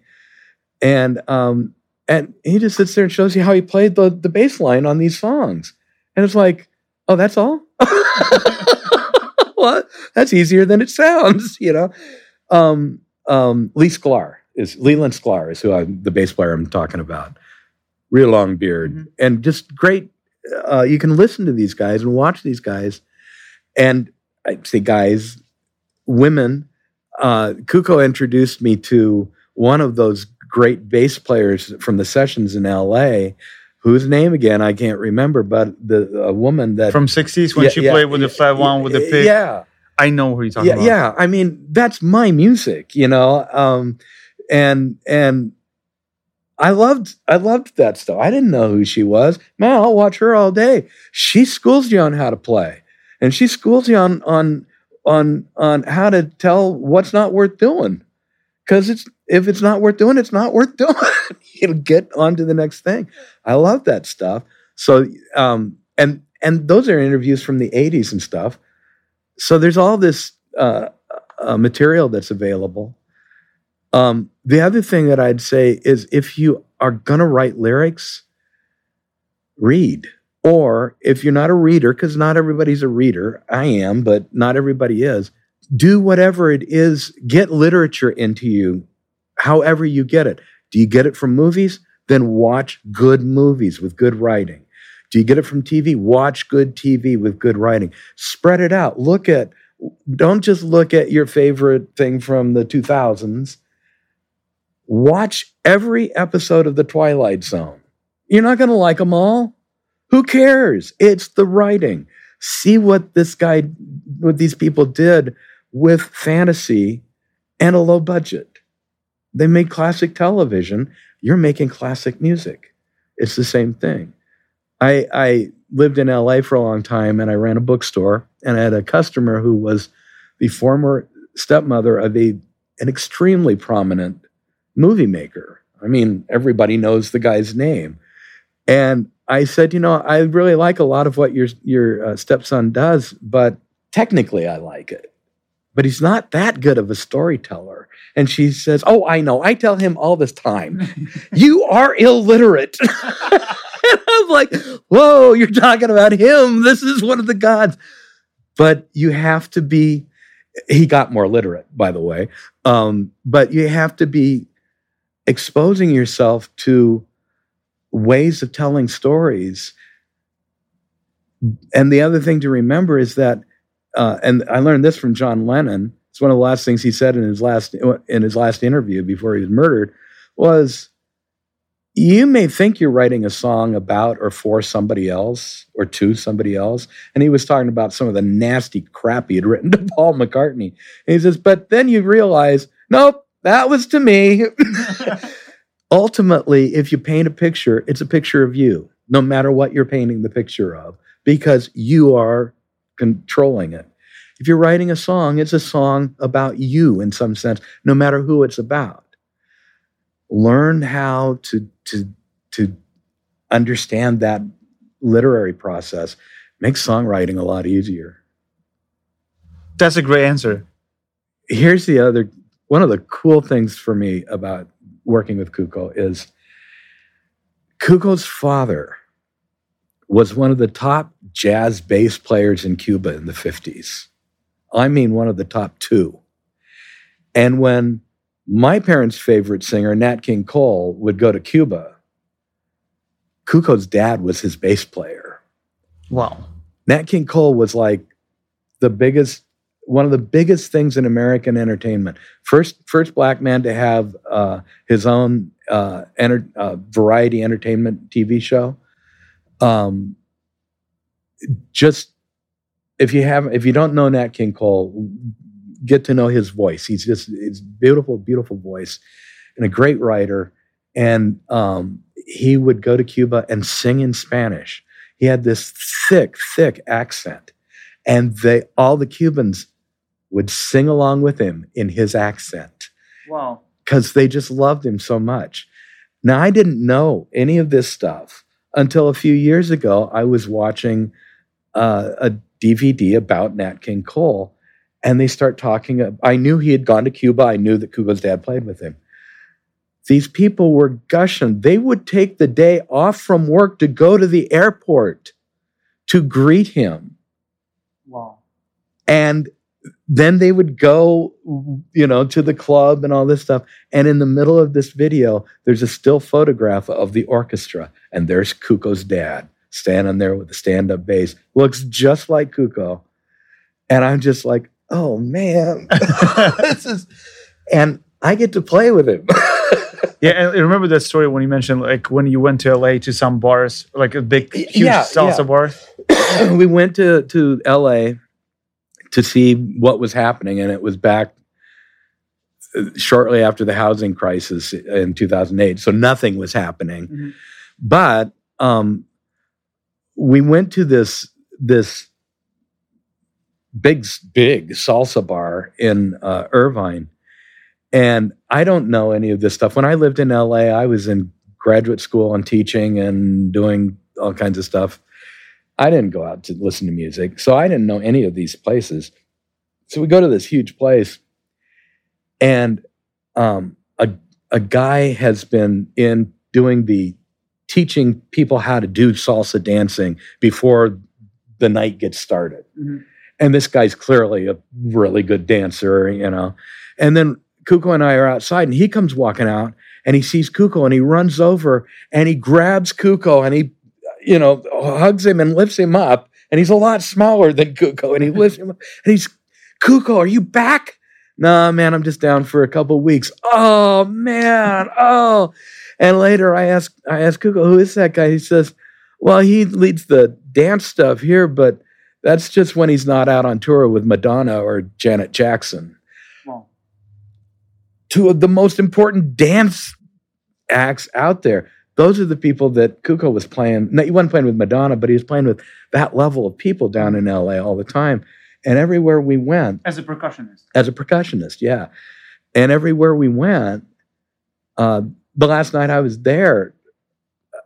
and um, and he just sits there and shows you how he played the the bass line on these songs, and it's like, oh, that's all. what? That's easier than it sounds, you know. Um, um, Lee Sklar is Leland Sklar is who I'm the bass player I'm talking about. Real long beard mm-hmm. and just great. Uh, you can listen to these guys and watch these guys, and I say guys, women. Uh, Kuko introduced me to one of those great bass players from the sessions in L.A. Whose name again I can't remember, but the a woman that from '60s when yeah, she yeah, played with the flat one with the pig. Yeah, I know who you're talking yeah, about. Yeah, I mean that's my music, you know. Um, and and I loved I loved that stuff. I didn't know who she was. Man, I'll watch her all day. She schools you on how to play, and she schools you on on on on how to tell what's not worth doing. Because it's if it's not worth doing, it's not worth doing. You'll get on to the next thing. I love that stuff. So um and and those are interviews from the 80s and stuff. So there's all this uh, uh, material that's available. Um, the other thing that I'd say is if you are going to write lyrics, read. Or if you're not a reader, because not everybody's a reader, I am, but not everybody is, do whatever it is, get literature into you, however you get it. Do you get it from movies? Then watch good movies with good writing. Do you get it from TV? Watch good TV with good writing. Spread it out. Look at, don't just look at your favorite thing from the 2000s watch every episode of The Twilight Zone. You're not going to like them all. Who cares? It's the writing. See what this guy, what these people did with fantasy and a low budget. They made classic television. You're making classic music. It's the same thing. I, I lived in LA for a long time and I ran a bookstore and I had a customer who was the former stepmother of a, an extremely prominent movie maker. I mean, everybody knows the guy's name. And I said, you know, I really like a lot of what your your uh, stepson does, but technically I like it. But he's not that good of a storyteller. And she says, "Oh, I know. I tell him all this time. you are illiterate." and I'm like, "Whoa, you're talking about him. This is one of the gods." But you have to be he got more literate, by the way. Um, but you have to be exposing yourself to ways of telling stories. And the other thing to remember is that, uh, and I learned this from John Lennon. It's one of the last things he said in his last in his last interview before he was murdered. Was you may think you're writing a song about or for somebody else or to somebody else. And he was talking about some of the nasty crap he had written to Paul McCartney. And he says, but then you realize, nope, that was to me. Ultimately, if you paint a picture, it's a picture of you, no matter what you're painting the picture of, because you are controlling it. If you're writing a song, it's a song about you in some sense, no matter who it's about. Learn how to, to, to understand that literary process makes songwriting a lot easier. That's a great answer. Here's the other one of the cool things for me about working with Kuko is Kuko's father was one of the top jazz bass players in Cuba in the 50s. I mean, one of the top two. And when my parents' favorite singer, Nat King Cole, would go to Cuba, Kuko's dad was his bass player. Wow. Nat King Cole was like the biggest one of the biggest things in American entertainment. First, first black man to have uh, his own uh, enter, uh, variety entertainment TV show. Um, just if you have if you don't know Nat King Cole, get to know his voice. He's just it's beautiful, beautiful voice, and a great writer. And um, he would go to Cuba and sing in Spanish. He had this thick, thick accent, and they all the Cubans would sing along with him in his accent Wow. because they just loved him so much. Now, I didn't know any of this stuff until a few years ago. I was watching uh, a DVD about Nat King Cole, and they start talking. I knew he had gone to Cuba. I knew that Kuko's dad played with him. These people were gushing. They would take the day off from work to go to the airport to greet him Wow. and then they would go you know to the club and all this stuff. And in the middle of this video there's a still photograph of the orchestra. And there's kuko's dad standing there with the stand-up bass. Looks just like kuko. And i'm just like oh man. This is and i get to play with him. Yeah, and remember that story when you mentioned like when you went to LA to some bars, like a big, huge Yeah, salsa yeah. bar. we went to to LA to see what was happening, and it was back uh, shortly after the housing crisis in 2008. So nothing was happening, Mhm. but um, we went to this this big big salsa bar in uh, Irvine, and I don't know any of this stuff. When I lived in LA, I was in graduate school and teaching and doing all kinds of stuff. I didn't go out to listen to music, so I didn't know any of these places. So we go to this huge place, and um, a a guy has been in doing the teaching people how to do salsa dancing before the night gets started. Mhm. And this guy's clearly a really good dancer, you know. And then Kuko and I are outside, and he comes walking out, and he sees Kuko, and he runs over, and he grabs Kuko, and he you know, hugs him and lifts him up. And he's a lot smaller than Kuko. And he lifts him up. And he's, Kuko, are you back? Nah, man, I'm just down for a couple weeks. Oh, man. Oh. And later I asked, I asked Kuko, who is that guy? He says, well, he leads the dance stuff here, but that's just when he's not out on tour with Madonna or Janet Jackson. Wow. Two of the most important dance acts out there those are the people that Kuko was playing. No, he wasn't playing with Madonna, but he was playing with that level of people down in LA all the time. And everywhere we went, As a percussionist. as a percussionist, yeah. And everywhere we went, uh, the last night I was there,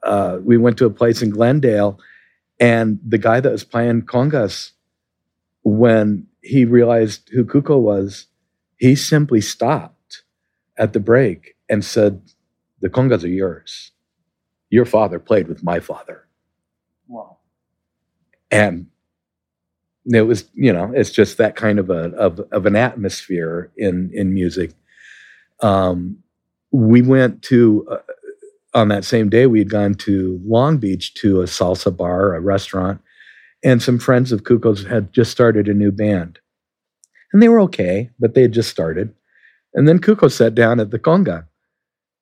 uh, we went to a place in Glendale, and the guy that was playing congas, when he realized who Kuko was, he simply stopped at the break and said, "The congas are yours. Your father played with my father." Wow. and it was you know it's just that kind of a of, of an atmosphere in in music um we went to uh, on that same day we had gone to long beach to a salsa bar a restaurant and some friends of kuko's had just started a new band and they were okay but they had just started and then kuko sat down at the conga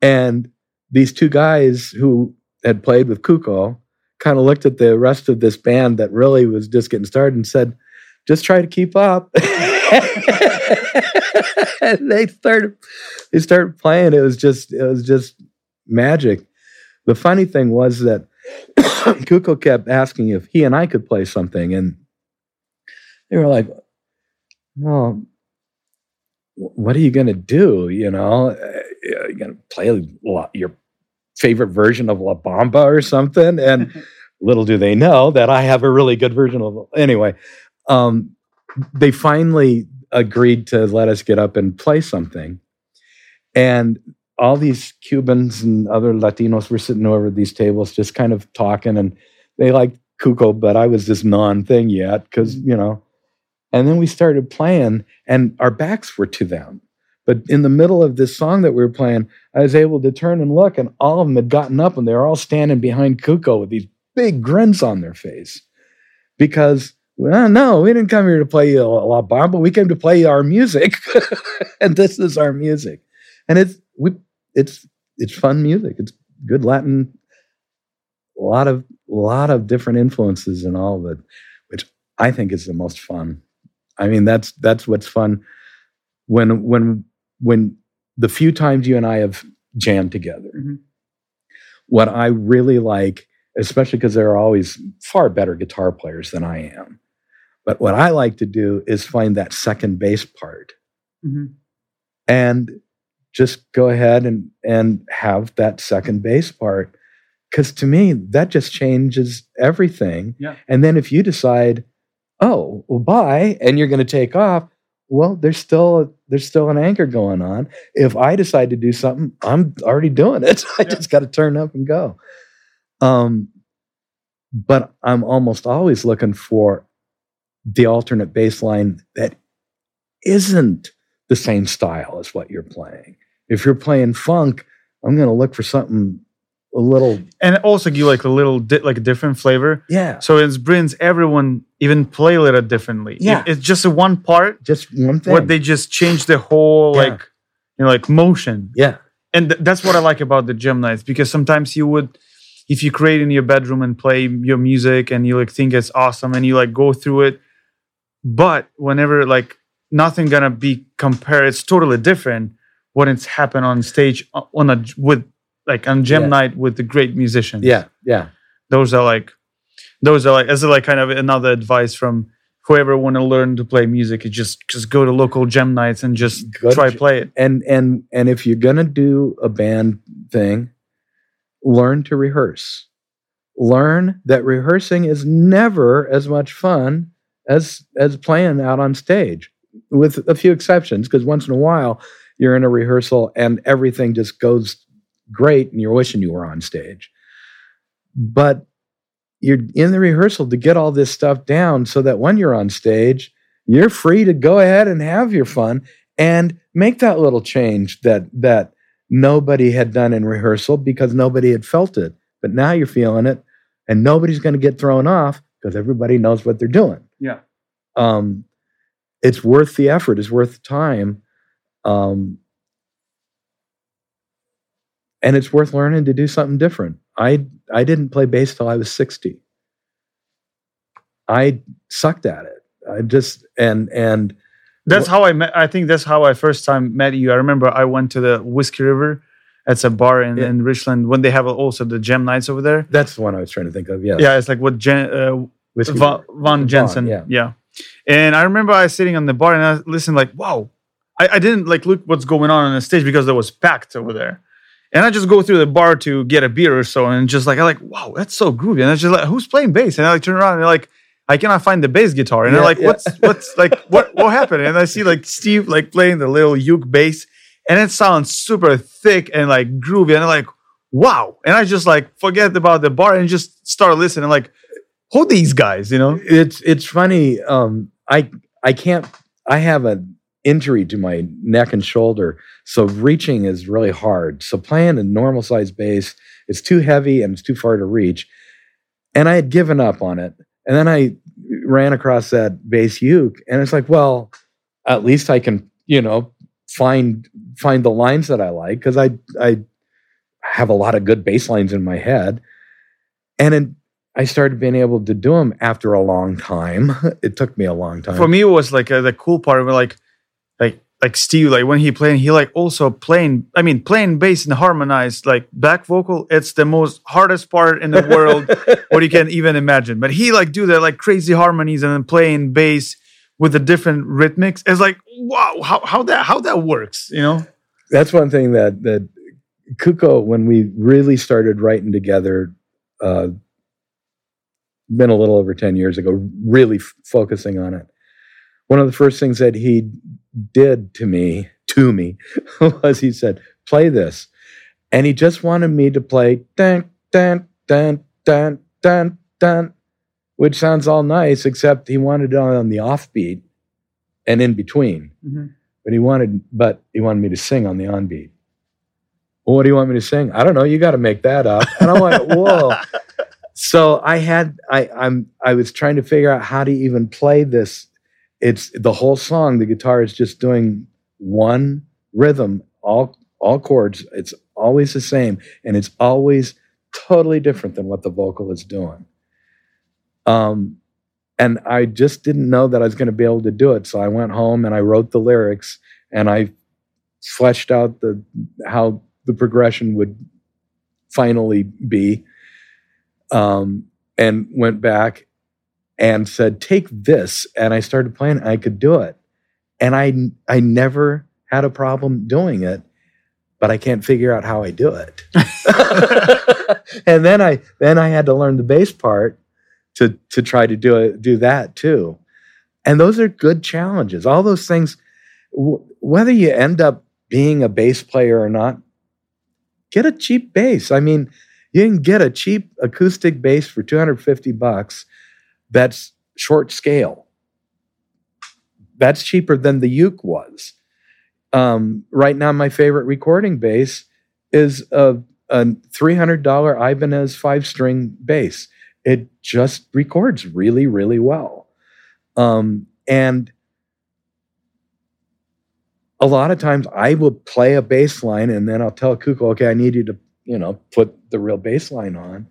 and these two guys who had played with kuko kind of looked at the rest of this band that really was just getting started and said, just try to keep up. and they started they started playing. It was just it was just magic. The funny thing was that Kuko kept asking if he and I could play something, and they were like, "Well, what are you going to do? You know, uh, you're going to play a lot, your favorite version of La Bamba or something?" And little do they know that I have a really good version of. Anyway, um, they finally agreed to let us get up and play something, and all these Cubans and other Latinos were sitting over these tables, just kind of talking, and they liked Kuko, but I was this non-thing yet because you know. And then we started playing, and our backs were to them. But in the middle of this song that we were playing, I was able to turn and look, and all of them had gotten up, and they were all standing behind Kuko with these big grins on their face because well, no, we didn't come here to play a La Bamba. We came to play our music, and this is our music, and it's we it's it's fun music. It's good Latin, a lot of lot of different influences and all of it, which I think is the most fun. I mean, that's that's what's fun when when when the few times you and I have jammed together. Mhm. What I really like, especially because there are always far better guitar players than I am, but what I like to do is find that second bass part Mhm. and just go ahead and and have that second bass part because to me that just changes everything Yeah. and then if you decide oh well bye and you're going to take off well there's still there's still an anchor going on if i decide to do something i'm already doing it i Yeah. just got to turn up and go um but i'm almost always looking for the alternate bass line that isn't the same style as what you're playing. If you're playing funk, I'm going to look for something a little, And also give like a little di- like a different flavor. yeah, So it brings everyone even play a little differently. Yeah. It- it's just a one part, just one thing. what they just change the whole Yeah. like you know like motion. yeah, and th- that's what I like about the jam nights because sometimes you would, if you create in your bedroom and play your music and you like think it's awesome and you like go through it, but whenever like nothing gonna be compared, it's totally different when it's happened on stage uh, on a with like on jam Yeah. night with the great musicians. yeah, yeah. those are like, those are like as like kind of another advice from whoever want to learn to play music. Is just just go to local jam nights and just Go try gy- play it. And and and if you're going to do a band thing, learn to rehearse. Learn that rehearsing is never as much fun as as playing out on stage, with a few exceptions. Because once in a while, you're in a rehearsal and everything just goes great, and you're wishing you were on stage. But you're in the rehearsal to get all this stuff down so that when you're on stage, you're free to go ahead and have your fun and make that little change that that nobody had done in rehearsal because nobody had felt it. But now you're feeling it, and nobody's going to get thrown off because everybody knows what they're doing. Yeah. Um, it's worth the effort. It's worth the time. Um, and it's worth learning to do something different. I I didn't play bass till I was 60. I sucked at it. I just and and That's Wh- how I met. I think that's how I first time met you. I remember I went to the Whiskey River. It's a bar in, Yeah. in Richland when they have also the jam nights over there. that's the one I was trying to think of. Yeah, Yeah, it's like what Jen, uh, Whiskey Von, River. Von Jensen. yeah. yeah. And I remember I was sitting on the bar and I listened like, wow. I, I didn't like look what's going on on the stage because it was packed over there. And I just go through the bar to get a beer or so, and just like I like, wow, that's so groovy. And I just like, who's playing bass? And I like turn around and they're like, I cannot find the bass guitar. And they're Yeah, like, yeah. what's what's like what what happened? And I see like Steve like playing the little uke bass, and it sounds super thick and like groovy. And I'm like, wow. And I just like forget about the bar and just start listening. Like, who these guys? You know? it's it's funny. Um, I I can't. I have an injury to my neck and shoulder, so reaching is really hard. So playing a normal size bass, it's too heavy and it's too far to reach. And I had given up on it. And then I ran across that bass uke, and it's like, well, at least I can, you know, find find the lines that I like because I I have a lot of good bass lines in my head. And I started being able to do them after a long time. It took me a long time. for me it was like uh, the cool part of it like like steve like when he playing he like also playing i mean playing bass and harmonized like back vocal it's the most hardest part in the world what you can even imagine. But he like do that like crazy harmonies and then playing bass with the different rhythmics. It's like wow how, how that how that works you know? That's one thing that that Kuko, when we really started writing together, uh, been a little over ten years ago, really f- focusing on it. One of the first things that he did to me, to me, was he said, "Play this," and he just wanted me to play dun dun dun dun dun dun, which sounds all nice, except he wanted it on the offbeat and in between mm-hmm. but he wanted but he wanted me to sing on the onbeat. Well, what do you want me to sing? I don't know. You got to make that up. And I'm like, whoa. So I had I I'm I was trying to figure out how to even play this. It's the whole song. The guitar is just doing one rhythm, all all chords. It's always the same, and it's always totally different than what the vocal is doing. Um, and I just didn't know that I was going to be able to do it. So I went home and I wrote the lyrics and I fleshed out the how the progression would finally be. Um, and went back and said, "Take this," and I started playing. I could do it, and I I never had a problem doing it, but I can't figure out how I do it. and then I then I had to learn the bass part to to try to do it do that too. And those are good challenges. All those things, w- whether you end up being a bass player or not, get a cheap bass. I mean, you can get a cheap acoustic bass for 250 bucks that's short scale. That's cheaper than the uke was. Um, right now, my favorite recording bass is a, a $300 Ibanez five string bass. It just records really, really well. Um, and a lot of times I will play a bass line and then I'll tell Kuko, okay, I need you to, you know, put the real bass line on.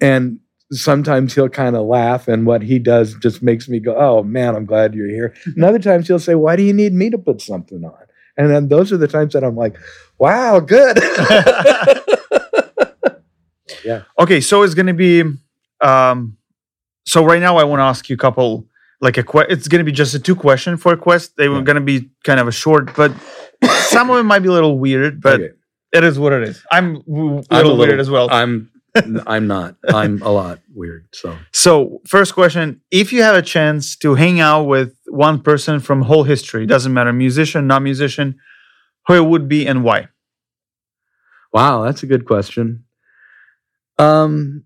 And sometimes he'll kind of laugh and what he does just makes me go, oh man, I'm glad you're here. and other times he'll say, why do you need me to put something on? And then those are the times that I'm like, wow, good. yeah. Okay, so it's gonna be. Um, so right now, I want to ask you a couple. Like a que- it's gonna be just a two question for a quest. They were Yeah. gonna be kind of a short, but some of it might be a little weird. But Okay. it is what it is. I'm w- a I'm little weird as well. I'm I'm not. I'm a lot weird. So So, first question: If you have a chance to hang out with one person from whole history, doesn't matter, musician, non musician, who it would be and why? Wow, that's a good question. Um,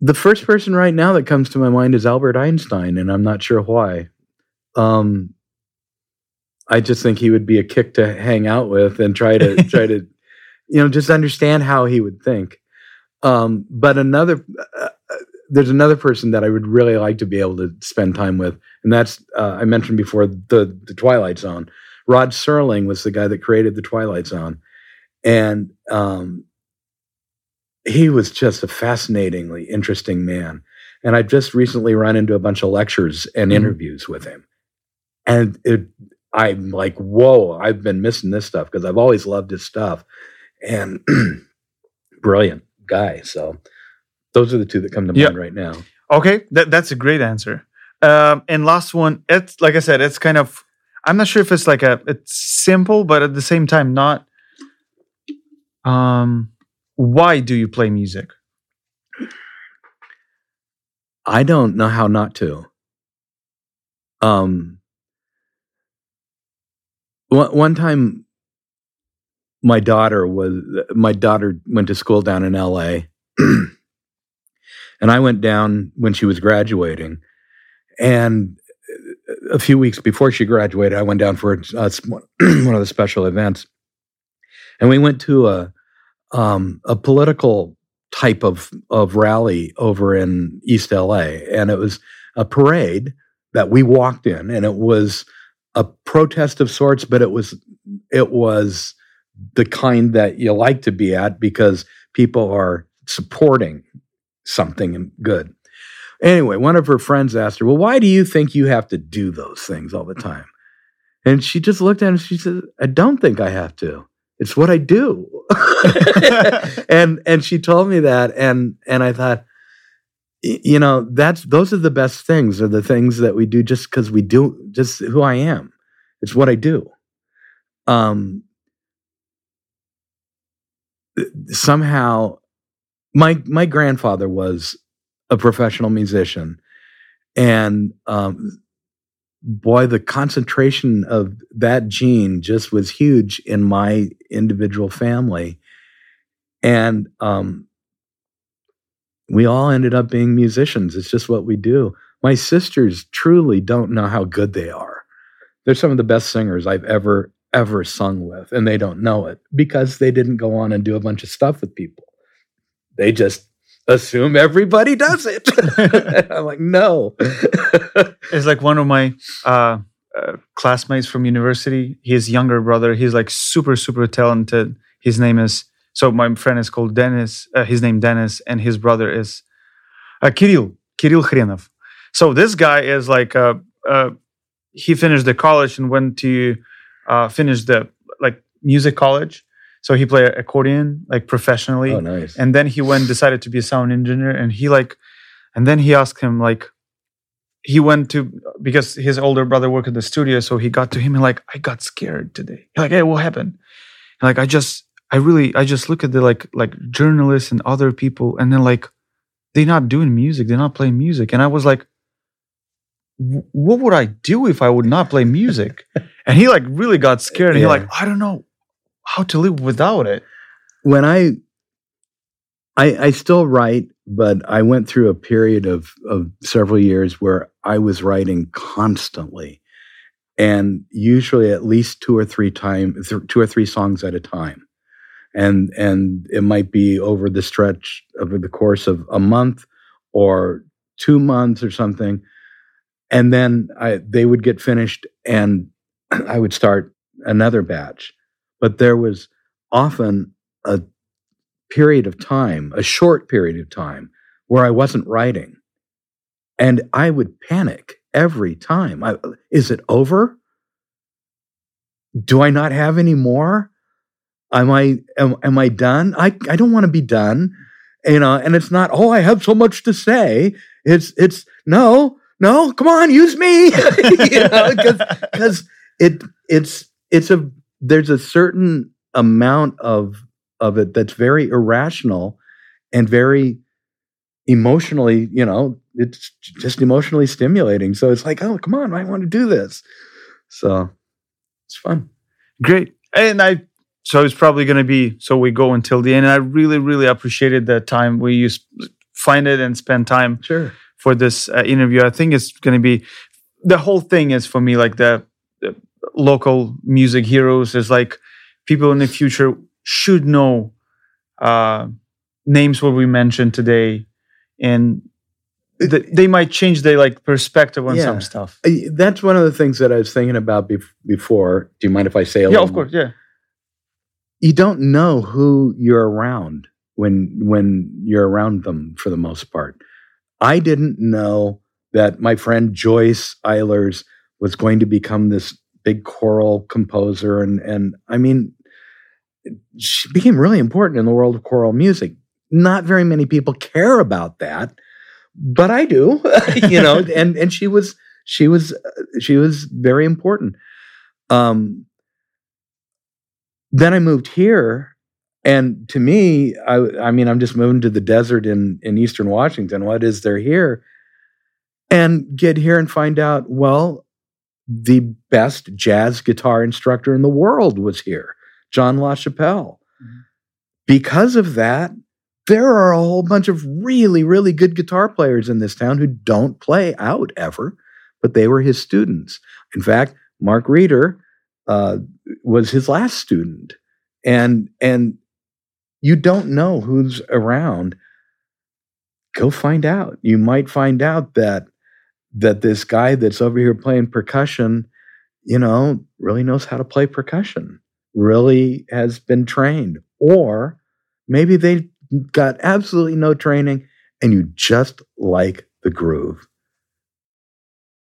the first person right now that comes to my mind is Albert Einstein, and I'm not sure why. Um, I just think he would be a kick to hang out with and try to try to, you know, just understand how he would think. Um, but another, uh, uh, there's another person that I would really like to be able to spend time with, and that's uh, I mentioned before the the Twilight Zone. Rod Serling was the guy that created the Twilight Zone and um, he was just a fascinatingly interesting man. And I've just recently run into a bunch of lectures and Mhm. interviews with him, and it, I'm like, whoa! I've been missing this stuff because I've always loved his stuff, and brilliant guy. So those are the two that come to Yeah. mind right now. Okay, that, that's a great answer. Um, and last one, it's like I said, it's kind of I'm not sure if it's like a it's simple, but at the same time not. Um, why do you play music? I don't know how not to. Um, one, one time, my daughter was my daughter went to school down in L.A. and I went down when she was graduating, and a few weeks before she graduated, I went down for one of the special events, and we went to a um, a political type of of rally over in East LA, and it was a parade that we walked in, and it was a protest of sorts, but it was it was the kind that you like to be at because people are supporting something good. Anyway, one of her friends asked her, "Well, why do you think you have to do those things all the time?" And she just looked at him. She said, "I don't think I have to. It's what I do." and and she told me that, and and I thought, you know, that's those are the best things. Are the things that we do just because we do, just who I am. It's what I do. Um, somehow, my my grandfather was a professional musician, and um, boy, the concentration of that gene just was huge in my individual family. And um, we all ended up being musicians. It's just what we do. My sisters truly don't know how good they are. They're some of the best singers I've ever, ever sung with, and they don't know it because they didn't go on and do a bunch of stuff with people. They just assume everybody does it. I'm like, no. It's like one of my uh, uh, classmates from university. His younger brother. He's like super super talented. His name is so my friend is called Dennis. Uh, his name Dennis, and his brother is uh, Kirill Kirill Khrenov. So this guy is like, uh, uh, he finished the college and went to uh, finish the like music college. So he played accordion like professionally, Oh, nice. and then he went decided to be a sound engineer. And he like, and then he asked him like, he went to because his older brother worked at the studio, so he got to him and like, I got scared today. Like, hey, what happened? And like, I just, I really, I just look at the like, like journalists and other people, and then like, they're not doing music, they're not playing music, and I was like, what would I do if I would not play music? and he like really got scared, and he like, I don't know how to live without it. when I, I I still write, but I went through a period of of several years where I was writing constantly, and usually at least two or three time th- two or three songs at a time, and and it might be over the stretch over the course of a month or two months or something, and then I they would get finished and I would start another batch, but there was often a period of time, a short period of time, where I wasn't writing. And I would panic every time. I, is it over? Do I not have any more? Am I am, am I done? I, I don't want to be done. You know, and it's not, oh, I have so much to say. It's it's no, no, come on, use me. you know, because it it's it's a there's a certain amount of of it that's very irrational and very emotionally you know it's just emotionally stimulating so it's like oh come on i want to do this so it's fun Great. And I, so it's probably going to be, so we go until the end. And I really, really appreciated the time we used, find it and spend time sure for this uh, interview. I think it's going to be, the whole thing is for me like the, the local music heroes is like people in the future should know uh, names what we mentioned today. And th- they might change their like perspective on Yeah. some stuff. That's one of the things that i was thinking about bef- before do you mind if i say a Yeah, little of course. Yeah. you don't know who you're around when when you're around them for the most part. I didn't know that my friend Joyce Eilers was going to become this big choral composer and and I mean she became really important in the world of choral music. Not very many people care about that, but I do, you know, and and she was she was she was very important. Um then I moved here, and to me, I, I mean, I'm just moving to the desert in in Eastern Washington. What is there here? And get here and find out. Well, the best jazz guitar instructor in the world was here, John LaChapelle. Mhm. Because of that, there are a whole bunch of really, really good guitar players in this town who don't play out ever, but they were his students. In fact, Mark Reeder uh, was his last student, and and you don't know who's around. Go find out. You might find out that that this guy that's over here playing percussion, you know, really knows how to play percussion. Really has been trained, or maybe they got absolutely no training, and you just like the groove.